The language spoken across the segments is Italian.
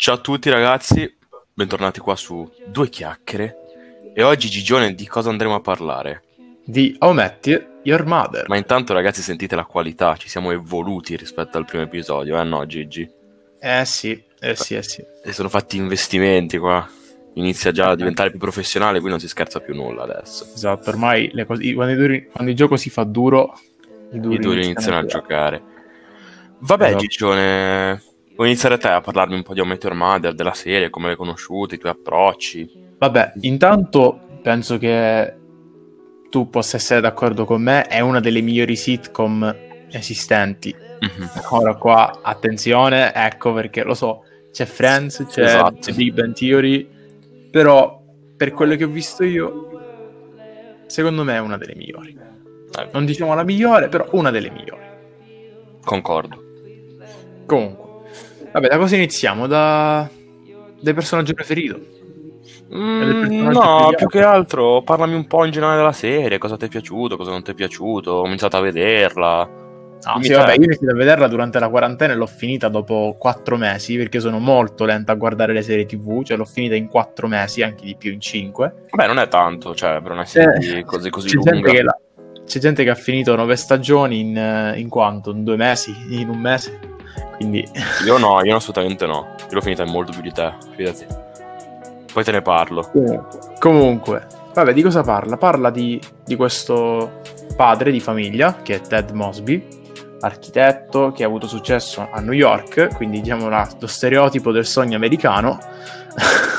Ciao a tutti ragazzi, bentornati qua su Due Chiacchiere. E oggi Gigione di cosa andremo a parlare? Di How Met Your Mother. Ma intanto ragazzi sentite la qualità, ci siamo evoluti rispetto al primo episodio, eh no Gigi? Eh sì, eh sì, eh sì. E sono fatti investimenti qua, inizia già a diventare più professionale, qui non si scherza più nulla adesso. Esatto, ormai le cose- quando, duri- quando il gioco si fa duro, i duri, I duri iniziano a giocare. Vabbè Esatto. Gigione, vuoi iniziare te a parlarmi un po' di How Met Your Mother, della serie, come l'hai conosciuta, i tuoi approcci? Vabbè, intanto penso che tu possa essere d'accordo con me, è una delle migliori sitcom esistenti. Mhm. Ora qua, attenzione, ecco perché lo so, c'è Friends, c'è Esatto. Big Bang Theory, però per quello che ho visto io, secondo me è una delle migliori. Eh, Non diciamo la migliore, però una delle migliori. concordo. Comunque, vabbè, da cosa iniziamo? Da... Dai personaggio preferito? Mm, personaggi no, più che altro parlami un po' in generale della serie, cosa ti è piaciuto, cosa non ti è piaciuto, ho iniziato a vederla. Ah, Dimmi sì, vabbè, io ho iniziato a vederla durante la quarantena e l'ho finita dopo quattro mesi perché sono molto lenta a guardare le serie tv, cioè l'ho finita in quattro mesi, anche di più in cinque. Vabbè, non è tanto, cioè, per una serie così, così c'è, lunga. gente che la- c'è gente che ha finito nove stagioni in, eh, in quanto? In due mesi? In un mese? Quindi, Io no, io assolutamente no. Io l'ho finita in molto più di te, fidati. Poi te ne parlo. comunque, vabbè, di cosa parla? Parla di, di questo padre di famiglia che è Ted Mosby, architetto che ha avuto successo a New York, quindi diciamo la- lo stereotipo del sogno americano.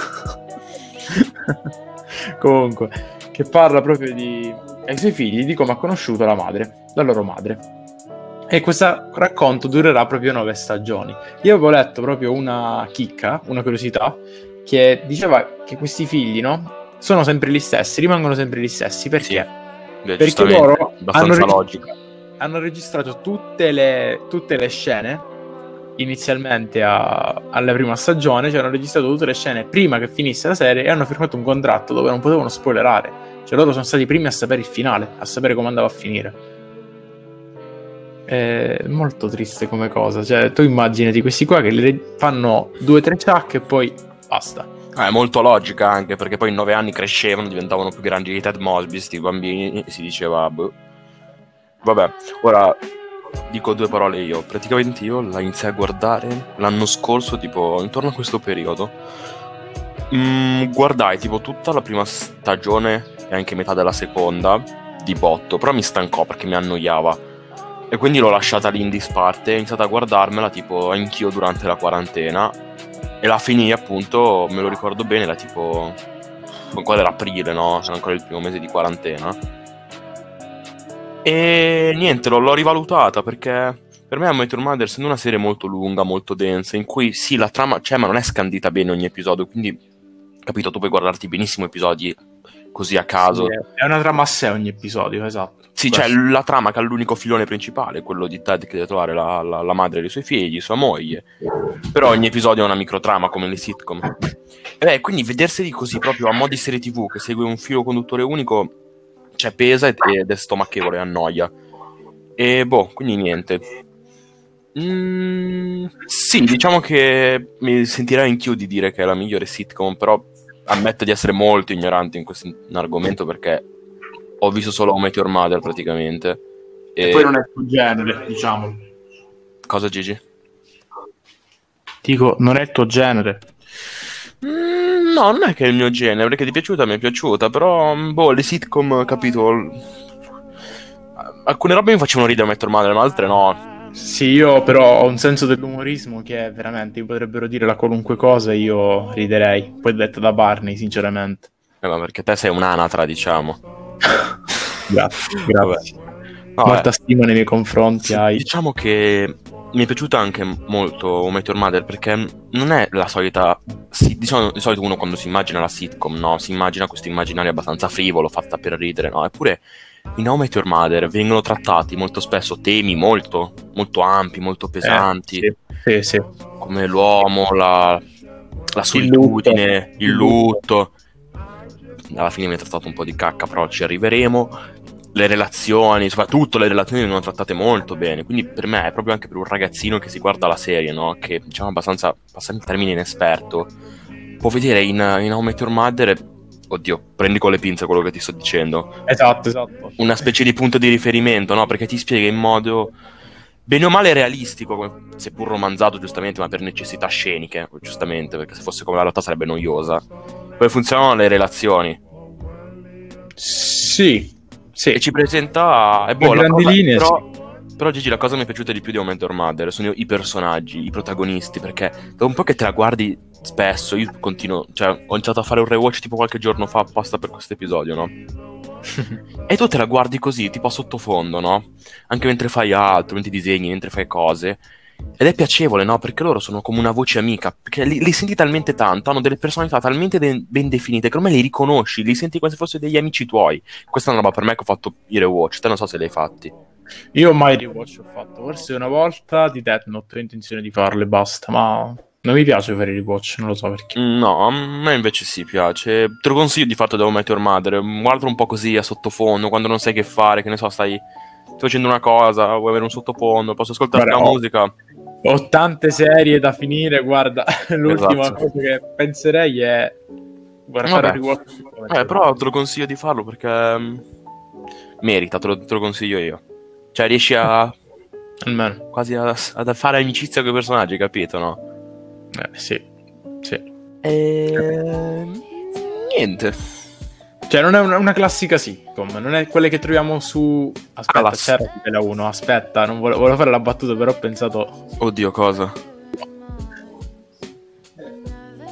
Comunque, che parla proprio di, ai suoi figli di come ha conosciuto la madre, la loro madre. E questo racconto durerà proprio nove stagioni. Io avevo letto proprio una chicca, una curiosità, che diceva che questi figli, no? Sono sempre gli stessi, rimangono sempre gli stessi. Perché? Beh, Perché loro hanno, reg- hanno registrato tutte le, tutte le scene inizialmente a- alla prima stagione, cioè hanno registrato tutte le scene prima che finisse la serie e hanno firmato un contratto dove non potevano spoilerare. Cioè loro sono stati i primi a sapere il finale, a sapere come andava a finire. È molto triste come cosa. Cioè, tu immaginati questi qua che le fanno due o tre ciak e poi basta. Eh, È molto logica anche perché poi in nove anni crescevano, diventavano più grandi di Ted Mosby, sti bambini, e si diceva, boh. Vabbè, ora dico due parole io. Praticamente io la iniziai a guardare l'anno scorso, tipo intorno a questo periodo. Mm, guardai tipo tutta la prima stagione e anche metà della seconda di botto, però mi stancò perché mi annoiava. E quindi l'ho lasciata lì in disparte ho iniziato a guardarmela tipo anch'io durante la quarantena. E la finì appunto, me lo ricordo bene, era tipo... Ancora era aprile, no? Era ancora il primo mese di quarantena. E niente, l'ho, l'ho rivalutata perché per me How Met Your Mother essendo una serie molto lunga, molto densa, in cui sì, la trama c'è ma non è scandita bene ogni episodio, quindi capito, tu puoi guardarti benissimo episodi così a caso. Sì, è una trama a sé ogni episodio, esatto. Sì, c'è la trama che ha l'unico filone principale, quello di Ted che deve trovare la, la- la madre dei suoi figli, sua moglie. Però ogni episodio è una microtrama come le sitcom. E beh, quindi vederseli così proprio a mo' di serie tv che segue un filo conduttore unico, cioè pesa ed ed è stomachevole, annoia. E boh, quindi niente. Mm, sì, diciamo che mi sentirei anch'io di dire che è la migliore sitcom, però ammetto di essere molto ignorante in questo argomento perché ho visto solo How Met Your Mother praticamente. E, E poi non è il tuo genere, diciamo. Cosa Gigi? Dico, non è il tuo genere. Mm, no, non è che è il mio genere, perché ti è piaciuta, mi è piaciuta, però, mm, boh, le sitcom, capito... Alcune robe mi facevano ridere How Met Your Mother, ma altre no. Sì, io però ho un senso dell'umorismo che è veramente, mi potrebbero dire la qualunque cosa io riderei. Poi detto da Barney, sinceramente. Eh, ma perché te sei un'anatra, diciamo. Grazie, grazie. No, Molta eh, stima nei miei confronti sì, hai. diciamo che mi è piaciuta anche molto How Met Your Mother perché non è la solita... sì, diciamo, di solito uno quando si immagina la sitcom, no? Si immagina questo immaginario abbastanza frivolo, fatta per ridere, no? Eppure in How Met Your Mother vengono trattati molto spesso temi molto, molto ampi, molto pesanti, Eh, sì, sì, sì. come l'uomo, la, la solitudine, il lutto. Alla fine mi ha trattato un po' di cacca, però ci arriveremo. le relazioni, soprattutto le relazioni vengono trattate molto bene. Quindi per me è proprio anche per un ragazzino che si guarda la serie, no? Che diciamo abbastanza, passando il termine inesperto, può vedere in, in Met Your Mother, oddio, prendi con le pinze quello che ti sto dicendo. Esatto, esatto. Una specie di punto di riferimento, no? Perché ti spiega in modo bene o male realistico, seppur romanzato giustamente, ma per necessità sceniche, giustamente, perché se fosse come la realtà sarebbe noiosa. Come funzionano le relazioni. Sì, sì. E ci presenta... È boh, grandi cosa, linee, però, però Gigi, la cosa mi è piaciuta di più di Moment Your Mother sono i personaggi, i protagonisti, perché da un po' che te la guardi spesso, io continuo, cioè ho iniziato a fare un rewatch tipo qualche giorno fa apposta per questo episodio, no? e tu te la guardi così, tipo a sottofondo, no? Anche mentre fai altro, mentre disegni, mentre fai cose. Ed è piacevole, no? Perché loro sono come una voce amica, perché li, li senti talmente tanto, hanno delle personalità talmente de- ben definite che ormai li riconosci, li senti come se fossero degli amici tuoi. Questa è una roba per me che ho fatto i rewatch, te non so se li hai fatti. Io mai rewatch ho fatto, forse una volta di Death Note, ho intenzione di farlo e basta, ma non mi piace fare i rewatch, non lo so perché. No, a me invece sì, piace. Te lo consiglio di fatto Devo Met Your Mother. Guardalo un po' così a sottofondo, quando non sai che fare, che ne so, stai, stai facendo una cosa, vuoi avere un sottofondo, posso ascoltare Guarda, la musica. Ho tante serie da finire, guarda, l'ultima Esatto. cosa che penserei è guardare rewatch. Eh, però te lo consiglio di farlo perché mm, merita, te lo, te lo consiglio io. Cioè, riesci a Almeno, quasi a, a fare amicizia con i personaggi, capito, no? eh, sì, sì. E... Niente. Cioè, non è una, una classica sitcom, non è quelle che troviamo su. Aspetta, la- c'era Italia 1. Aspetta, non volevo, volevo fare la battuta, però ho pensato Oddio, cosa?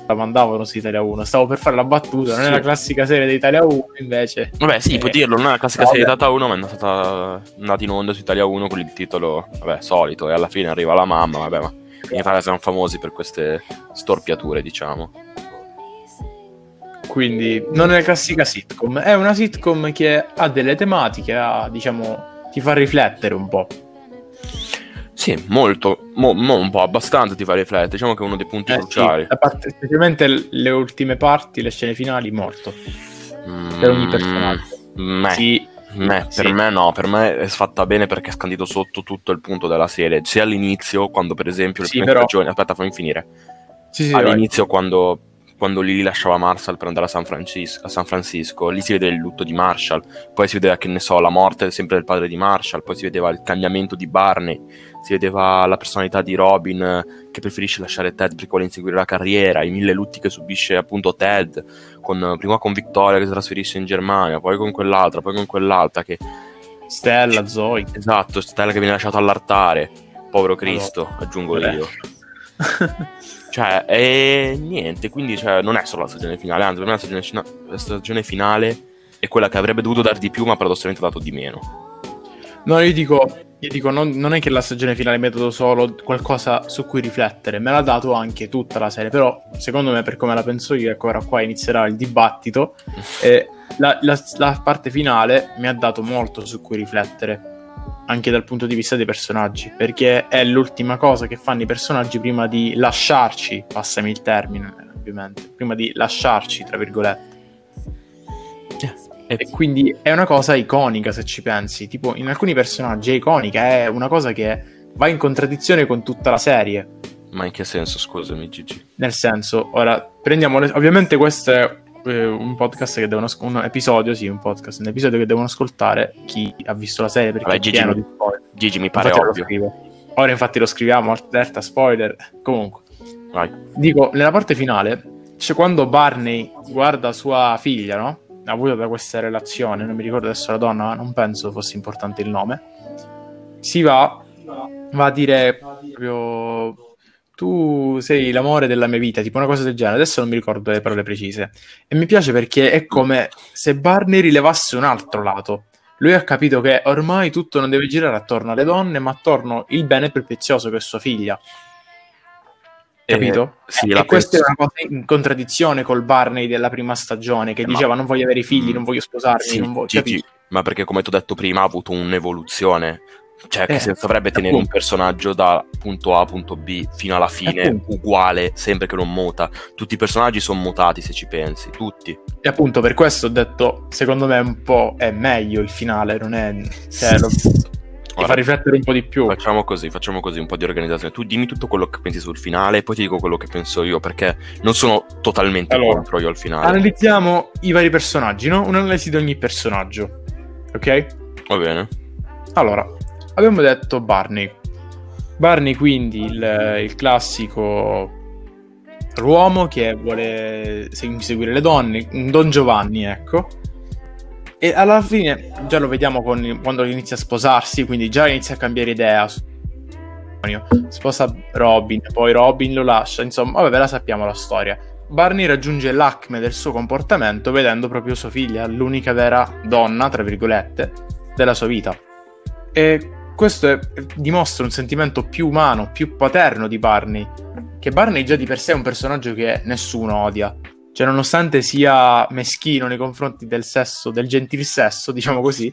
La mandavano su Italia 1. Stavo per fare la battuta, non è Sì. la classica serie di Italia 1, invece. Vabbè, sì, Eh, puoi dirlo, non è una classica vabbè. serie data 1, ma è stata andata in onda su Italia 1 con il titolo, vabbè, solito, e alla fine arriva la mamma, vabbè, ma in Italia siamo famosi per queste storpiature, diciamo. Quindi non è la classica sitcom, è una sitcom che ha delle tematiche, ha, diciamo, ti fa riflettere un po'. Sì, molto, mo, mo un po' abbastanza ti fa riflettere, diciamo che è uno dei punti Eh, sì, cruciali. la parte- specialmente le ultime parti, le scene finali, morto. Mm, per ogni personaggio. meh, Sì, meh, sì. per me no, per me è fatta bene perché è scandito sotto tutto il punto della serie, sia all'inizio, quando per esempio le Sì, prime però- stagioni, aspetta fammi finire, sì, sì, vai. all'inizio quando, quando Lily lasciava Marshall per andare a San, Francis- a San Francisco, lì si vede il lutto di Marshall, poi si vedeva che ne so, la morte sempre del padre di Marshall, poi si vedeva il cambiamento di Barney, si vedeva la personalità di Robin eh, che preferisce lasciare Ted perché vuole inseguire la carriera, i mille lutti che subisce appunto Ted, con, prima con Victoria che si trasferisce in Germania, poi con quell'altra, poi con quell'altra che Stella, Zoe. esatto, Stella che viene lasciata all'altare, povero Cristo, aggiungo Vabbè. io. Cioè, e niente, quindi cioè, non è solo la stagione finale, anzi, per me la stagione, la stagione finale è quella che avrebbe dovuto dar di più, ma paradossalmente ha dato di meno. No, io dico, io dico non, non è che la stagione finale mi ha dato solo qualcosa su cui riflettere, me l'ha dato anche tutta la serie, però secondo me per come la penso io, ecco ora qua inizierà il dibattito, e la, la- la parte finale mi ha dato molto su cui riflettere, anche dal punto di vista dei personaggi, perché è l'ultima cosa che fanno i personaggi prima di lasciarci, passami il termine ovviamente, prima di lasciarci, tra virgolette. E quindi è una cosa iconica se ci pensi. Tipo, in alcuni personaggi è iconica, è una cosa che va in contraddizione con tutta la serie. Ma in che senso, scusami, Gigi? Nel senso, ora prendiamo. le- Ovviamente, questo è eh, un podcast che devono. Un episodio, sì, un podcast. Un episodio che devono ascoltare chi ha visto la serie perché Vabbè, è Gigi, mi-. Gigi, mi pare Infatti ovvio. Ora, infatti, lo scriviamo. Allerta spoiler. Comunque, Vai. dico, nella parte finale, c'è quando Barney guarda sua figlia, no? Avuta da questa relazione, non mi ricordo adesso la donna, ma non penso fosse importante il nome. Si va, va a dire proprio tu sei l'amore della mia vita, tipo una cosa del genere. Adesso non mi ricordo le parole precise. E mi piace perché è come se Barney rilevasse un altro lato. Lui ha capito che ormai tutto non deve girare attorno alle donne, ma attorno il bene più prezioso che è sua figlia. Capito? Eh, sì, e questa è una cosa in contraddizione col Barney della prima stagione che Eh, ma- diceva non voglio avere figli, Mm. non voglio sposarmi, Sì, non voglio... Gigi, ma perché come ti ho detto prima ha avuto un'evoluzione Cioè, che Eh, senso avrebbe tenere appunto. un personaggio da punto A a punto B fino alla fine Appunto. uguale, sempre che non muta. Tutti i personaggi sono mutati se ci pensi, tutti. E appunto per questo ho detto, secondo me un po' è meglio il finale, non è... Cioè, lo- ti fa Guarda, riflettere un po' di più. Facciamo così, facciamo così, un po' di organizzazione. Tu dimmi tutto quello che pensi sul finale e poi ti dico quello che penso io, perché non sono totalmente Allora, contro io al finale. Analizziamo i vari personaggi, no? Un'analisi di ogni personaggio. Ok? Va bene. Allora, abbiamo detto Barney. Barney quindi il, il classico l'uomo che vuole se- seguire le donne, un Don Giovanni, ecco. E alla fine già lo vediamo con- quando inizia a sposarsi, quindi già inizia a cambiare idea. Sposa Robin, poi Robin lo lascia, insomma, vabbè, la sappiamo la storia. Barney raggiunge l'acme del suo comportamento vedendo proprio sua figlia, l'unica vera donna, tra virgolette, della sua vita. E questo è- dimostra un sentimento più umano, più paterno di Barney. Che Barney già di per sé è un personaggio che nessuno odia. Cioè, nonostante sia meschino nei confronti del sesso, del gentil sesso, diciamo così,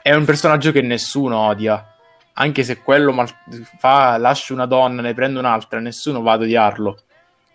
è un personaggio che nessuno odia. Anche se quello mal- fa, lascia una donna, ne prende un'altra, nessuno va ad odiarlo.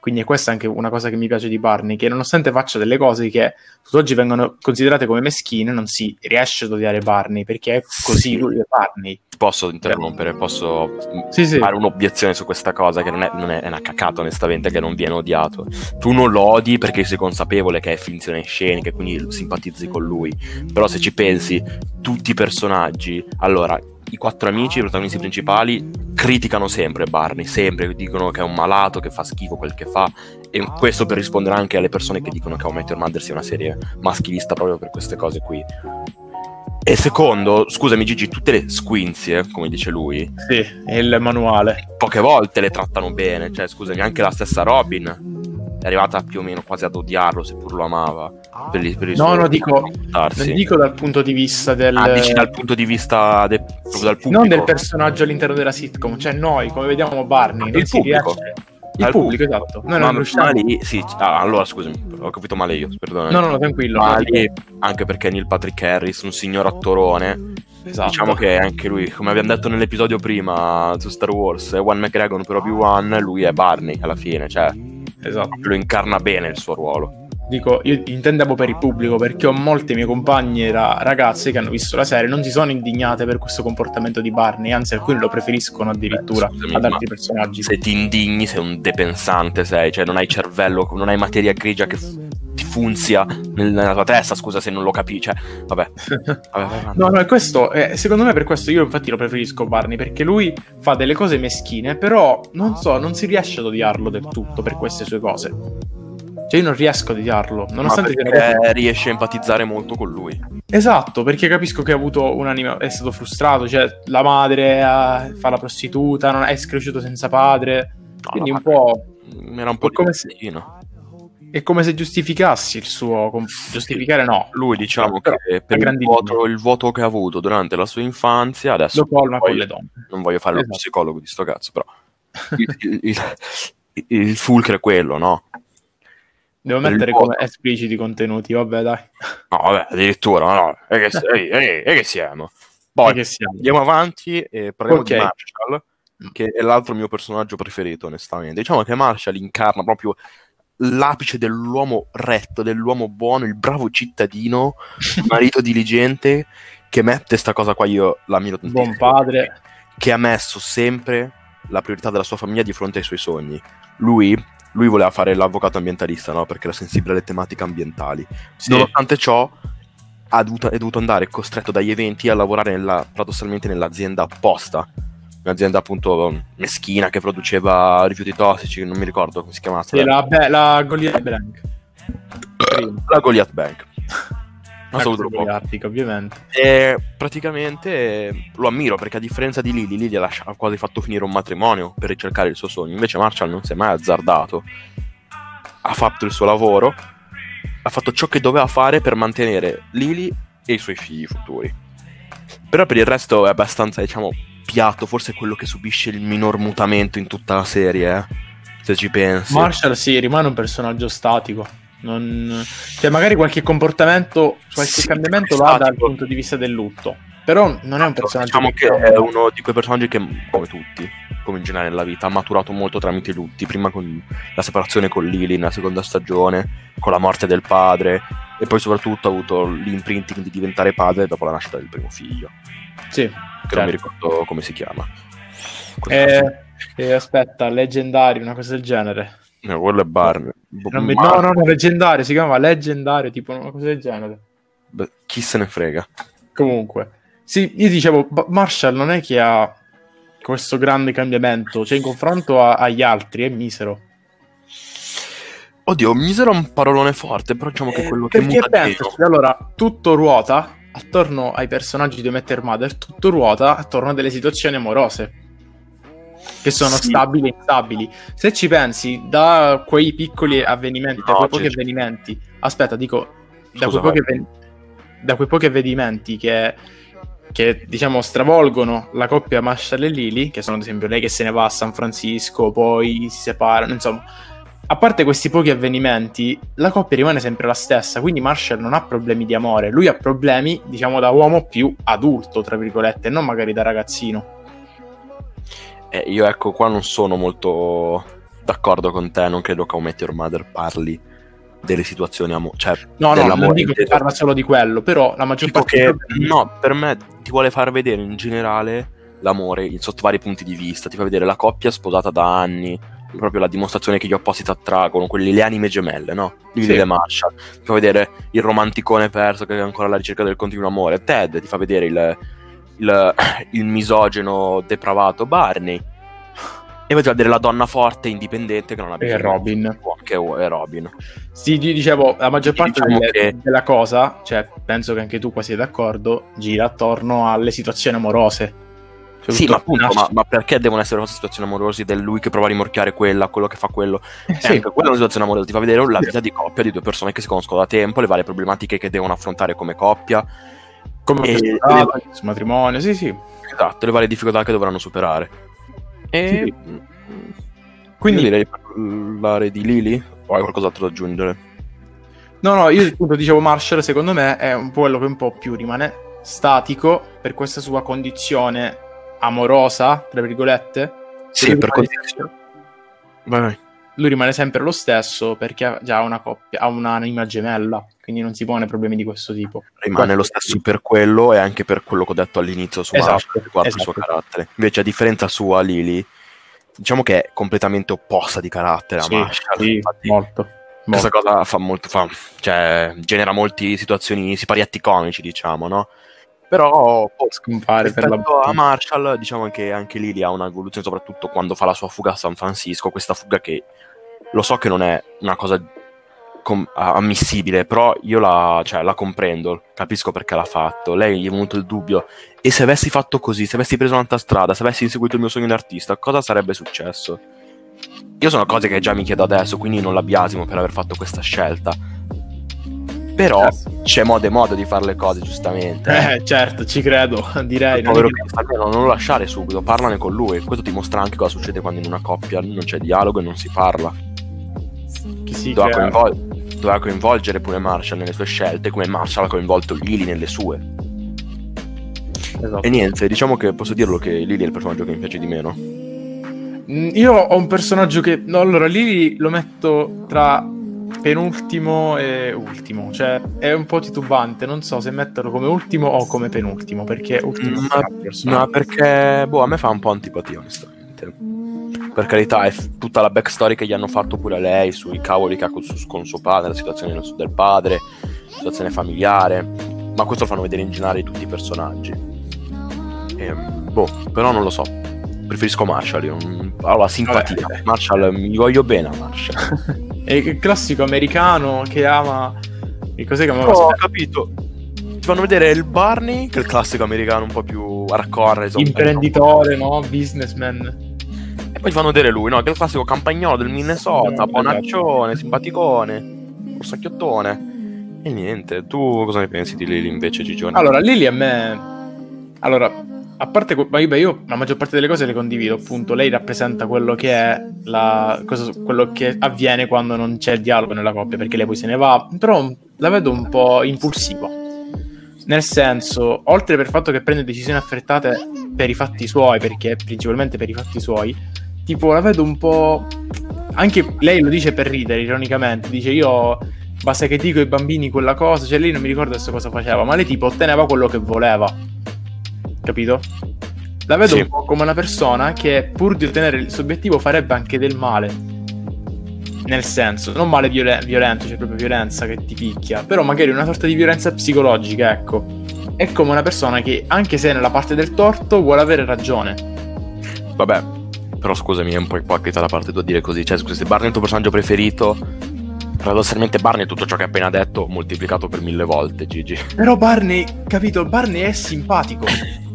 Quindi è questa anche una cosa che mi piace di Barney, che nonostante faccia delle cose che tutt'oggi vengono considerate come meschine, non si riesce ad odiare Barney, perché è così, Sì. lui è Barney. Posso interrompere, posso Sì, sì. fare un'obiezione su questa cosa che non è, non è- è una cacata onestamente che non viene odiato. Tu non lo odi perché sei consapevole che è finzione scenica e quindi simpatizzi con lui. Però se ci pensi, tutti i personaggi, allora, i quattro amici, i protagonisti principali, criticano sempre Barney, sempre dicono che è un malato, che fa schifo quel che fa. E questo per rispondere anche alle persone che dicono che How I Met Your Mother sia una serie maschilista proprio per queste cose qui. E secondo, scusami Gigi, tutte le squinzie, come dice lui, Sì, il manuale. poche volte le trattano bene. Cioè, scusami, anche la stessa Robin è arrivata più o meno quasi ad odiarlo, seppur lo amava. Per il, per il No, no, dico-. Non dico dal punto di vista del... Ah, dici dal punto di vista de- proprio dal pubblico. non del personaggio all'interno della sitcom, cioè noi, come vediamo Barney, non Il si pubblico. riesce... Il Al pubblico, esatto. Noi Ma, non ma lì, sì, ah, allora scusami, ho capito male io, perdona. No, no, no, tranquillo. Ma lì, anche perché Neil Patrick Harris, un signor attorone, esatto. diciamo che anche lui, come abbiamo detto nell'episodio prima su Star Wars, è One McGregor per Obi-Wan, lui è Barney alla fine, cioè Esatto. lo incarna bene il suo ruolo. Dico, io intendevo per il pubblico perché ho molte mie compagne ra- ragazze che hanno visto la serie non si sono indignate per questo comportamento di Barney, anzi alcuni lo preferiscono addirittura Beh, scusami, ad altri personaggi. Se ti indigni sei un depensante, sei, cioè non hai cervello, non hai materia grigia che funzia nel- nella tua testa, scusa se non lo capisci, cioè, vabbè. vabbè. No, no, è questo, eh, secondo me per questo io infatti lo preferisco Barney, perché lui fa delle cose meschine, però non so, non si riesce ad odiarlo del tutto per queste sue cose. Cioè io non riesco ad odiarlo, Ma nonostante perché cosa- riesce a empatizzare molto con lui. Esatto, perché capisco che ha avuto un'anima, è stato frustrato, cioè la madre eh, fa la prostituta, non è cresciuto senza padre, No, quindi un po' Era un po' come se-. È come se giustificassi il suo... giustificare no, Lui diciamo Però, che per il vuoto, il vuoto che ha avuto durante la sua infanzia, adesso lo colma con le donne. non voglio fare lo Esatto. psicologo di sto cazzo, però il, il, il- fulcro è quello, no? Devo mettere vuoto. come espliciti contenuti, vabbè dai. No, vabbè, addirittura, no, è che, è, è- è che siamo. Poi E che siamo? andiamo avanti e parliamo di Ok. Marshall, che è l'altro mio personaggio preferito, onestamente. Diciamo che Marshall incarna proprio l'apice dell'uomo retto, dell'uomo buono, il bravo cittadino, marito diligente, che mette sta cosa qua io la miro tantissimo. Buon padre. Che ha messo sempre la priorità della sua famiglia di fronte ai suoi sogni. Lui, lui voleva fare l'avvocato ambientalista, no? Perché era sensibile alle tematiche ambientali. Sì. Nonostante ciò, ha dovuto, è dovuto andare costretto dagli eventi a lavorare nella, paradossalmente nell'azienda apposta. Un'azienda appunto meschina che produceva rifiuti tossici, non mi ricordo come si chiamasse. Sì, la, beh, la Goliath. Prima. La Goliath Bank. Cosa troppo. goliartica, ovviamente. E praticamente lo ammiro perché a differenza di Lily, Lily ha, ha quasi fatto finire un matrimonio per ricercare il suo sogno. Invece Marshall non si è mai azzardato. Ha fatto il suo lavoro, ha fatto ciò che doveva fare per mantenere Lily e i suoi figli futuri. Però per il resto è abbastanza, diciamo, piatto, forse è quello che subisce il minor mutamento in tutta la serie, eh, se ci pensi. Marshall sì, rimane un personaggio statico. Non... Cioè, magari qualche comportamento, qualche Sì, cambiamento va dal statico. punto di vista del lutto. Però non è un personaggio Diciamo che è uno di quei personaggi che, come tutti, come in generale nella vita, ha maturato molto tramite i lutti. Prima con la separazione con Lily nella seconda stagione, con la morte del padre, e poi soprattutto ha avuto l'imprinting di diventare padre dopo la nascita del primo figlio. Sì, Che certo. non mi ricordo come si chiama. Eh, eh, aspetta, leggendario, una cosa del genere. No, quello è Barney. Non mi- no, no, no, leggendario, si chiama leggendario, tipo una cosa del genere. beh, chi se ne frega. Comunque, sì, io dicevo, Marshall non è che ha questo grande cambiamento, cioè in confronto a- agli altri è misero. Oddio, misero è un parolone forte, però diciamo che Eh, quello che perché muta pensaci, allora, tutto ruota attorno ai personaggi di Metter Mother, tutto ruota attorno a delle situazioni amorose che sono Sì. stabili e instabili. Se ci pensi, da quei piccoli avvenimenti, da No, quei pochi c'è- avvenimenti, aspetta, dico, da quei, pochi da quei pochi avvenimenti che, che diciamo stravolgono la coppia Marshall e Lily, che sono ad esempio lei che se ne va a San Francisco, poi si separano, insomma, a parte questi pochi avvenimenti, la coppia rimane sempre la stessa, quindi Marshall non ha problemi di amore, lui ha problemi, diciamo, da uomo più adulto, tra virgolette, non magari da ragazzino. Eh, io ecco, qua non sono molto d'accordo con te, non credo che How Met Your Mother parli delle situazioni amo- cioè No, no, non dico che parla solo di quello, però la maggior Dico parte che problemi- no, per me ti vuole far vedere in generale l'amore in- sotto vari punti di vista, ti fa vedere la coppia sposata da anni, proprio la dimostrazione che gli opposti ti attraggono, quelli le anime gemelle, no? Lily Sì. e Marshall. Ti fa vedere il romanticone perso che è ancora alla ricerca del continuo amore. Ted ti fa vedere il, il, il misogeno depravato Barney. E poi ti fa vedere la donna forte, indipendente che non ha E bisogno Robin. che è Robin. Sì, dicevo, la maggior parte Diciamo delle- che- della cosa, cioè, penso che anche tu qua sia d'accordo, gira attorno alle situazioni amorose. Sì, ma appunto, ma, ma perché devono essere queste situazioni amorose del lui che prova a rimorchiare quella, quello che fa quello? Eh, sì. anche quella è una situazione amorosa, ti fa vedere la Sì. vita di coppia di due persone che si conoscono da tempo, le varie problematiche che devono affrontare come coppia, come e- su matrimonio, sì, sì. esatto, le varie difficoltà che dovranno superare. E Sì. Quindi, quindi direi parlare di Lily o hai qualcos'altro da aggiungere? no, no, io appunto dicevo Marshall, secondo me, è un po' quello che un po' più rimane statico per questa sua condizione amorosa, tra virgolette. Sì, per sempre- Vai, vai. Lui rimane sempre lo stesso perché ha già una coppia, ha un'anima gemella, quindi non si pone problemi di questo tipo. Rimane lo stesso per quello e anche per quello che ho detto all'inizio su Esatto, Marshall riguardo il suo esatto. carattere. Invece, a differenza sua, Lily, diciamo che è completamente opposta di carattere a Sì, Marshall. sì, Infatti, molto. Questa molto. cosa fa molto, fa, cioè, genera molte situazioni, siparietti comici, diciamo, no? Però, oh, Scompare per la a Marshall, diciamo che anche Lily ha un'evoluzione, soprattutto quando fa la sua fuga a San Francisco, questa fuga che lo so che non è una cosa com- ammissibile, però io la, cioè, la comprendo, capisco perché l'ha fatto. Lei gli è venuto il dubbio, e se avessi fatto così, se avessi preso un'altra strada, se avessi inseguito il mio sogno di artista, cosa sarebbe successo? Io sono cose che già mi chiedo adesso, quindi non la biasimo per aver fatto questa scelta. Però c'è modo e modo di fare le cose, giustamente. eh. Eh, certo, ci credo, direi. Non che- almeno non lo lasciare subito, parlane con lui. Questo ti mostra anche cosa succede quando in una coppia non c'è dialogo e non si parla. che si Doveva, coinvol- doveva coinvolgere pure Marshall nelle sue scelte, come Marshall ha coinvolto Lily nelle sue. Esatto. E niente, diciamo che posso dirlo che Lily è il personaggio che mi piace di meno. Mm, Io ho un personaggio che. No, allora lì lo metto tra penultimo e ultimo. Cioè, è un po' titubante. Non so se metterlo come ultimo o come penultimo. Perché ultimo Ma-. No, perché, boh, a me fa un po' antipatia, onestamente. Per carità, è f- tutta la backstory che gli hanno fatto pure a lei sui cavoli che ha con, su- con suo padre, la situazione del- padre, la situazione familiare. Ma questo lo fanno vedere in generale tutti i personaggi. Ehm, boh, però non lo so. Preferisco Marshall. Io, non- allora, simpatia. Vabbè. Marshall, mi voglio bene a Marshall. È il classico americano che ama. Che cos'è che amava? Ho Aspetta, capito. Ti fanno vedere il Barney, che è il classico americano un po' più hardcore. insomma, Imprenditore, no? Businessman. E poi ti fanno vedere lui, no? Che è il classico campagnolo del Minnesota, Esatto. bonaccione, simpaticone, borsacchiottone. E niente, tu cosa ne pensi di Lily invece, Gigione? Allora, Lily a me. Allora, a parte. beh, io la maggior parte delle cose le condivido, appunto. Lei rappresenta quello che è la. cosa- quello che avviene quando non c'è dialogo nella coppia, perché lei poi se ne va. Però la vedo un po' impulsiva. Nel senso, oltre per il fatto che prende decisioni affrettate per i fatti suoi, perché principalmente per i fatti suoi, tipo la vedo un po'... Anche lei lo dice per ridere, ironicamente, dice io basta che dico ai bambini quella cosa, cioè lei non mi ricordo adesso cosa faceva, ma lei tipo otteneva quello che voleva, capito? La vedo Sì. un po' come una persona che pur di ottenere il suo obiettivo farebbe anche del male. Nel senso, non male violen- violento, cioè proprio violenza che ti picchia, però magari una sorta di violenza psicologica, ecco. È come una persona che, anche se è nella parte del torto, vuole avere ragione. Vabbè, però scusami, è un po' ipocrita da parte tua dire così. Cioè, scusa, se Barney è il tuo personaggio preferito, paradossalmente Barney tutto ciò che hai appena detto moltiplicato per mille volte, Gigi. Però Barney, capito, Barney è simpatico.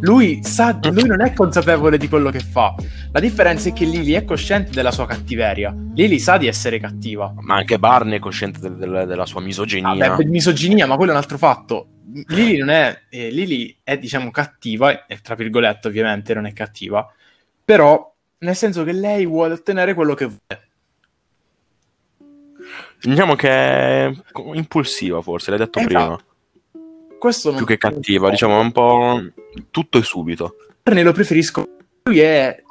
Lui sa, lui non è consapevole di quello che fa. La differenza è che Lily è cosciente della sua cattiveria. Lily sa di essere cattiva. Ma anche Barney è cosciente del- del- della sua misoginia. Vabbè, per misoginia, ma quello è un altro fatto. Lily non è, eh, Lily è diciamo cattiva, e tra virgolette ovviamente non è cattiva, però nel senso che lei vuole ottenere quello che vuole. Diciamo che è impulsiva, forse, l'hai detto Esatto. prima. Questo non Più che cattiva, diciamo, è un po' tutto e subito. Barney lo preferisco. Lui è.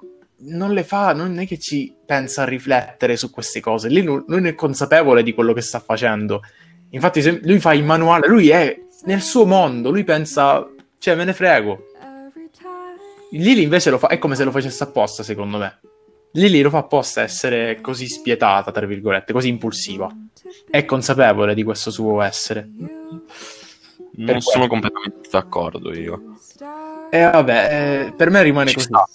Non le fa, non è che ci pensa a riflettere su queste cose. Lui, non- lui non è consapevole di quello che sta facendo. Infatti, se lui fa il manuale, lui è nel suo mondo. Lui pensa, cioè, me ne frego. Lily invece lo fa, è come se lo facesse apposta, secondo me. Lily lo fa apposta essere così spietata, tra virgolette, così impulsiva. È consapevole di questo suo essere. Non Per sono quello. completamente d'accordo io. E vabbè, eh, per me rimane Ci così. sta.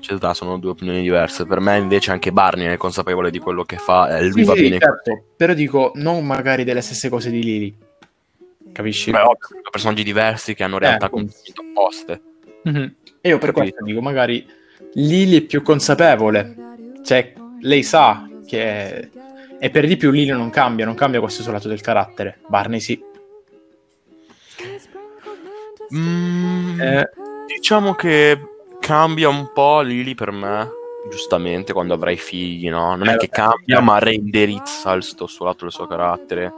Ci sta, sono due opinioni diverse. Per me, invece, anche Barney è consapevole di quello che fa e lui Sì, va sì, bene. certo, però dico non magari delle stesse cose di Lily. Capisci? Beh, ovvio, sono personaggi diversi che hanno realtà Eh. completamente opposte. Mhm. E io per Capito. questo dico, magari Lily è più consapevole. Cioè, lei sa che... E per di più Lily non cambia, non cambia questo suo lato del carattere. Barney sì. Mm, Eh, Diciamo che cambia un po' Lily per me, giustamente, quando avrai figli, no? Non Eh, è che cambia, ma reindirizza il suo lato del suo carattere.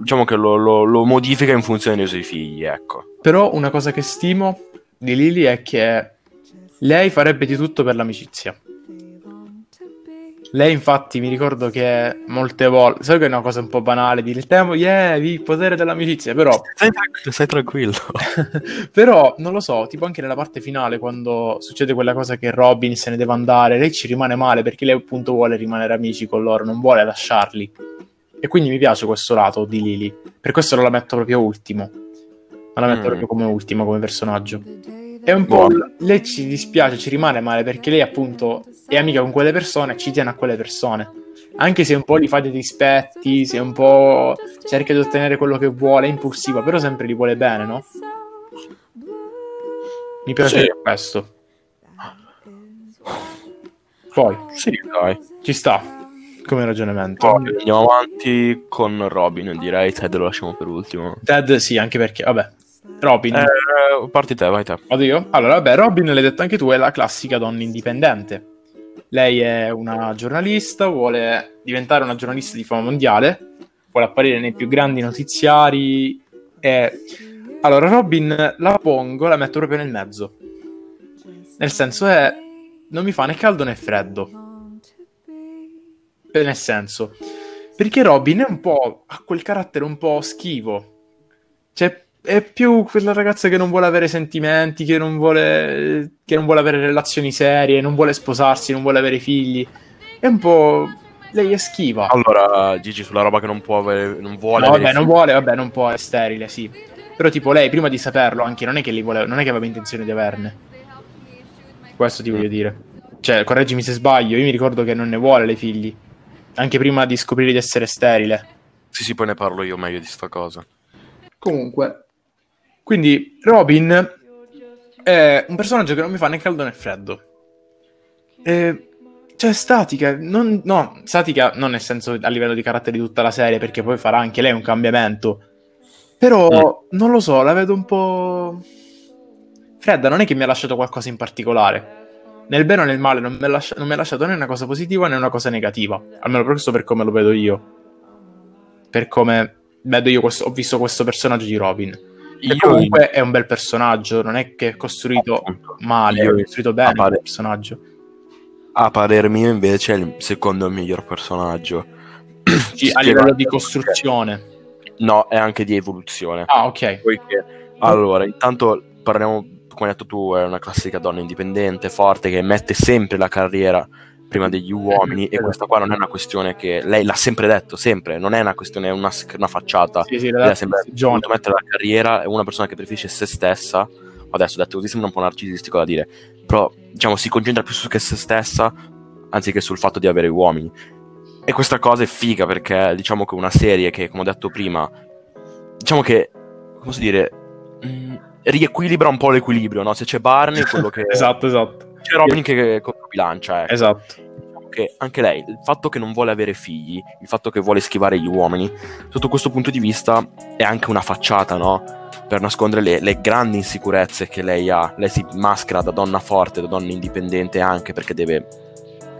Diciamo che lo, lo- lo modifica in funzione dei suoi figli, ecco. però una cosa che stimo di Lily è che lei farebbe di tutto per l'amicizia. Lei infatti mi ricordo che molte volte, so che è una cosa un po' banale dire il tempo, yeah, il potere dell'amicizia, però Stai tranquillo, stai tranquillo. Però non lo so, tipo anche nella parte finale, quando succede quella cosa che Robin se ne deve andare, lei ci rimane male perché lei appunto vuole rimanere amici con loro, non vuole lasciarli. E quindi mi piace questo lato di Lily. Per questo non la metto proprio ultimo. Non la metto Mm. proprio come ultima come personaggio. È un po'. Buono. Lei ci dispiace, ci rimane male perché lei appunto è amica con quelle persone e ci tiene a quelle persone. Anche se un po' li fa dei dispetti, se un po' cerca di ottenere quello che vuole, è impulsiva, però sempre li vuole bene, no? Mi piace Sì. questo. Poi Sì, dai. ci sta come ragionamento. Poi andiamo avanti con Robin, direi. Ted lo lasciamo per ultimo. Ted sì, anche perché, vabbè. Robin, Eh, parti te, vai te. vado io? Allora, vabbè, Robin, l'hai detto anche tu, è la classica donna indipendente. Lei è una giornalista, vuole diventare una giornalista di fama mondiale, vuole apparire nei più grandi notiziari e... Allora, Robin la pongo, la metto proprio nel mezzo. Nel senso è... Non mi fa né caldo né freddo. Eh, Nel senso... Perché Robin è un po... ha quel carattere un po' schivo. Cioè, è più quella ragazza che non vuole avere sentimenti, che non vuole, che non vuole avere relazioni serie, non vuole sposarsi, non vuole avere figli. È un po'. Lei è schiva. Allora, Gigi, sulla roba che non può avere, non vuole No, vabbè, non vuole, vabbè, non può, è sterile, sì. Però, tipo, lei prima di saperlo, anche non è che li vuole, non è che aveva intenzione di averne. Questo ti voglio dire. Cioè, correggimi se sbaglio, io mi ricordo che non ne vuole le figli. Anche prima di scoprire di essere sterile. Sì, sì, poi ne parlo io meglio di sta cosa. Comunque, quindi Robin è un personaggio che non mi fa né caldo né freddo. E, cioè, statica, non, no, statica non nel senso a livello di carattere di tutta la serie, perché poi farà anche lei un cambiamento. Però, non lo so, la vedo un po'... Fredda, non è che mi ha lasciato qualcosa in particolare. Nel bene o nel male non mi ha lascia- lasciato né una cosa positiva né una cosa negativa. Almeno questo per come lo vedo io. Per come vedo io questo, ho visto questo personaggio di Robin. Io, comunque è un bel personaggio, non è che è costruito appunto, male, io, è costruito bene pare, il personaggio. A parer mio invece è il secondo miglior personaggio. Sì, a livello di costruzione. No, è anche di evoluzione. Ah, ok. Poiché, allora, intanto parliamo, come hai detto tu, è una classica donna indipendente, forte, che mette sempre la carriera prima degli uomini e questa qua non è una questione che lei l'ha sempre detto, sempre, non è una questione, è una, una facciata. Sì, sì, lei ha sempre detto, mettere la carriera, è una persona che preferisce se stessa, adesso detto così sembra un po' narcisistico da dire, però diciamo si concentra più su che se stessa anziché sul fatto di avere uomini. E questa cosa è figa perché diciamo che una serie che, come ho detto prima, diciamo che, come si dire, mh, mm, riequilibra un po' l'equilibrio, no? Se c'è Barney, quello che... esatto, esatto. C'è Robin che controbilancia, eh. Esatto. Che anche lei, il fatto che non vuole avere figli, il fatto che vuole schivare gli uomini, sotto questo punto di vista è anche una facciata, no? Per nascondere le, le grandi insicurezze che lei ha. Lei si maschera da donna forte, da donna indipendente anche perché deve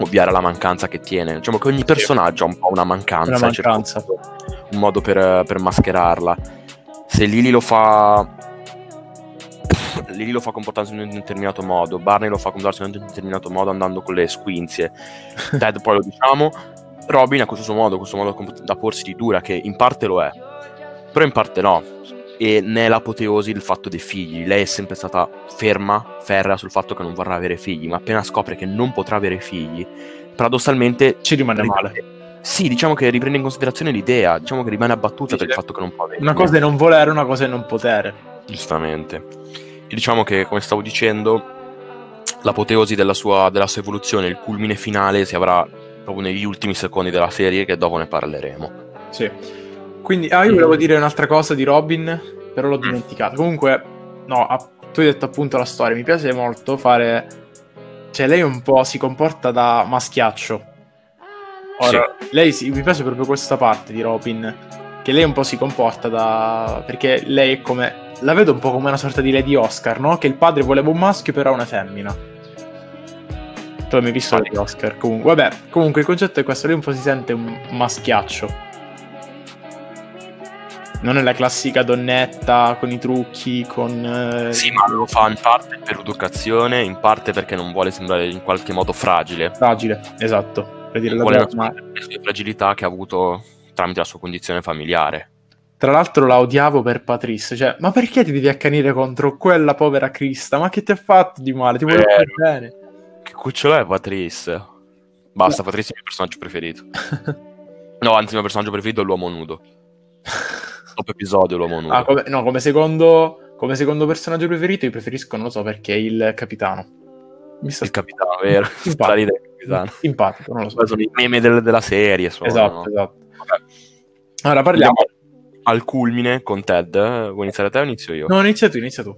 ovviare la mancanza che tiene. Diciamo che ogni personaggio ha un po' una mancanza, una mancanza. un modo per, per, mascherarla. Se Lily lo fa. Lily lo fa comportarsi in un determinato modo, Barney lo fa comportarsi in un determinato modo andando con le squinzie. Ted poi lo diciamo. Robin ha questo suo modo, questo modo da porsi di dura, che in parte lo è, però in parte no e ne è l'apoteosi il fatto dei figli. Lei è sempre stata ferma, ferrea sul fatto che non vorrà avere figli, ma appena scopre che non potrà avere figli, paradossalmente ci rimane male. Sì, diciamo che riprende in considerazione l'idea, diciamo che rimane abbattuta sì, per il fatto che non può avere. Una cosa è non volere, una cosa è non potere. Giustamente. Diciamo che, come stavo dicendo, l'apoteosi della sua, della sua evoluzione, il culmine finale si avrà proprio negli ultimi secondi della serie, che dopo ne parleremo. Sì. Quindi, ah, io volevo dire un'altra cosa di Robin, però l'ho mm. dimenticato. Comunque, no, tu hai detto appunto la storia, mi piace molto fare... Cioè, lei un po' si comporta da maschiaccio. Ora, sì. lei si... mi piace proprio questa parte di Robin, che lei un po' si comporta da... perché lei è come... La vedo un po' come una sorta di Lady Oscar, no? Che il padre voleva un maschio, però una femmina. Tu hai mai visto Lady Oscar? Comunque, vabbè, comunque il concetto è questo, lei un po' si sente un maschiaccio non è la classica donnetta con i trucchi, con... Eh... Sì, ma lo fa in parte per educazione, in parte perché non vuole sembrare in qualche modo fragile. Fragile, esatto. Per dire vuole la sue fragilità che ha avuto tramite la sua condizione familiare. Tra l'altro la odiavo per Patrice, cioè, ma perché ti devi accanire contro quella povera Crista? Ma che ti ha fatto di male? Ti vuole fare bene. Che cucciolo è Patrice? Basta, no. Patrice è il mio personaggio preferito. no, anzi, il mio personaggio preferito è l'uomo nudo. top episodio l'uomo nudo. Ah, come, no, come secondo, come secondo personaggio preferito io preferisco, non lo so perché, il capitano. Mi sta... Il capitano, vero? Simpatico. capitano. Simpatico, non lo so. Sono i meme del, della serie. Sono, esatto, no? esatto. Allora parliamo... Al culmine con Ted. Vuoi iniziare te o inizio io? No, inizia tu, inizia tu.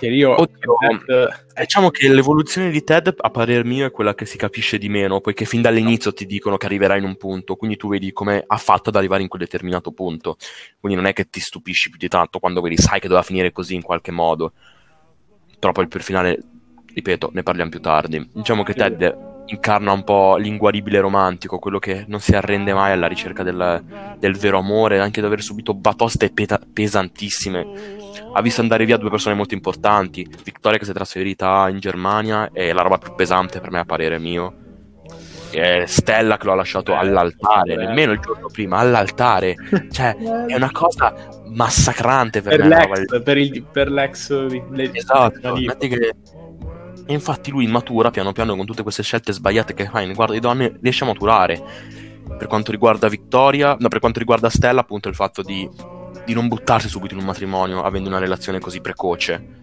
Io, Oddio, Ted... diciamo che l'evoluzione di Ted, a parer mio, è quella che si capisce di meno, poiché fin dall'inizio ti dicono che arriverà in un punto, quindi tu vedi come ha fatto ad arrivare in quel determinato punto. Quindi non è che ti stupisci più di tanto quando vedi, sai che doveva finire così in qualche modo. Però poi per finale, ripeto, ne parliamo più tardi. Diciamo che Ted incarna un po' l'inguaribile romantico, quello che non si arrende mai alla ricerca del, del vero amore, anche dopo aver subito batoste peta- pesantissime. Ha visto andare via due persone molto importanti, Vittoria che si è trasferita in Germania e la roba più pesante per me a parere mio. È Stella che lo ha lasciato all'altare, nemmeno il giorno prima, all'altare. Cioè, è una cosa massacrante per, per me. L'ex, per, il, per l'ex, esatto, metti che e infatti lui matura piano piano con tutte queste scelte sbagliate che fa in riguardo di donne, riesce a maturare. Per quanto riguarda Vittoria, no, per quanto riguarda Stella, appunto il fatto di, di non buttarsi subito in un matrimonio avendo una relazione così precoce.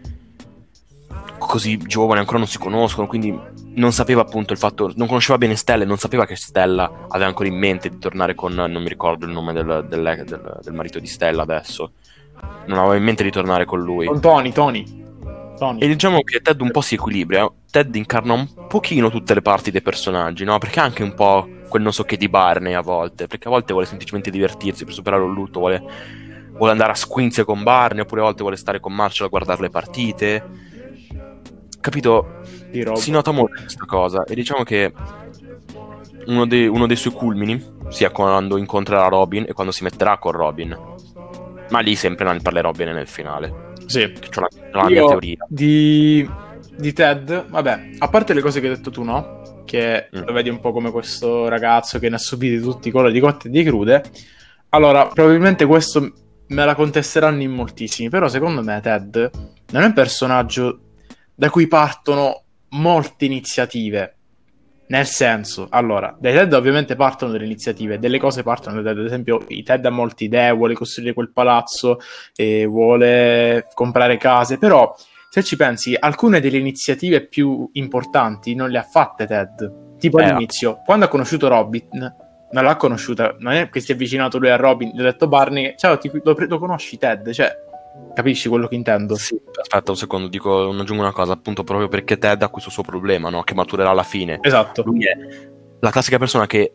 Così giovane, ancora non si conoscono, quindi non sapeva appunto il fatto, non conosceva bene Stella e non sapeva che Stella aveva ancora in mente di tornare con, non mi ricordo il nome del, del, del, del marito di Stella adesso, non aveva in mente di tornare con lui. Con Tony, Tony. Tony. E diciamo che Ted un po' si equilibra. Ted incarna un pochino tutte le parti dei personaggi, no? Perché anche un po' quel non so che di Barney a volte. Perché a volte vuole semplicemente divertirsi per superare un lutto, vuole, vuole andare a squinze con Barney, oppure a volte vuole stare con Marshall a guardare le partite. Capito? Si nota molto questa cosa. E diciamo che uno dei, uno dei suoi culmini sia quando incontrerà Robin e quando si metterà con Robin Ma lì sempre ne parlerò bene nel finale. Sì. Che c'ho la, la mia Io teoria. Di, di Ted, vabbè, a parte le cose che hai detto tu, no? Che Mm. lo vedi un po' come questo ragazzo che ne ha subiti tutti i colori di cotte e di crude. Allora, probabilmente questo me la contesteranno in moltissimi, però secondo me Ted non è un personaggio da cui partono molte iniziative. Nel senso, allora, dai Ted ovviamente partono delle iniziative, delle cose partono da Ted, ad esempio i Ted ha molte idee, vuole costruire quel palazzo, e vuole comprare case, però se ci pensi, alcune delle iniziative più importanti non le ha fatte Ted. Tipo Eh. all'inizio, quando ha conosciuto Robin, non l'ha conosciuta, non è che si è avvicinato lui a Robin, gli ha detto Barney, ciao, ti, lo, lo conosci Ted? Cioè, capisci quello che intendo? Sì, aspetta un secondo, dico, aggiungo una cosa, appunto proprio perché Ted ha questo suo problema, no? Che maturerà alla fine. Esatto. Lui è la classica persona che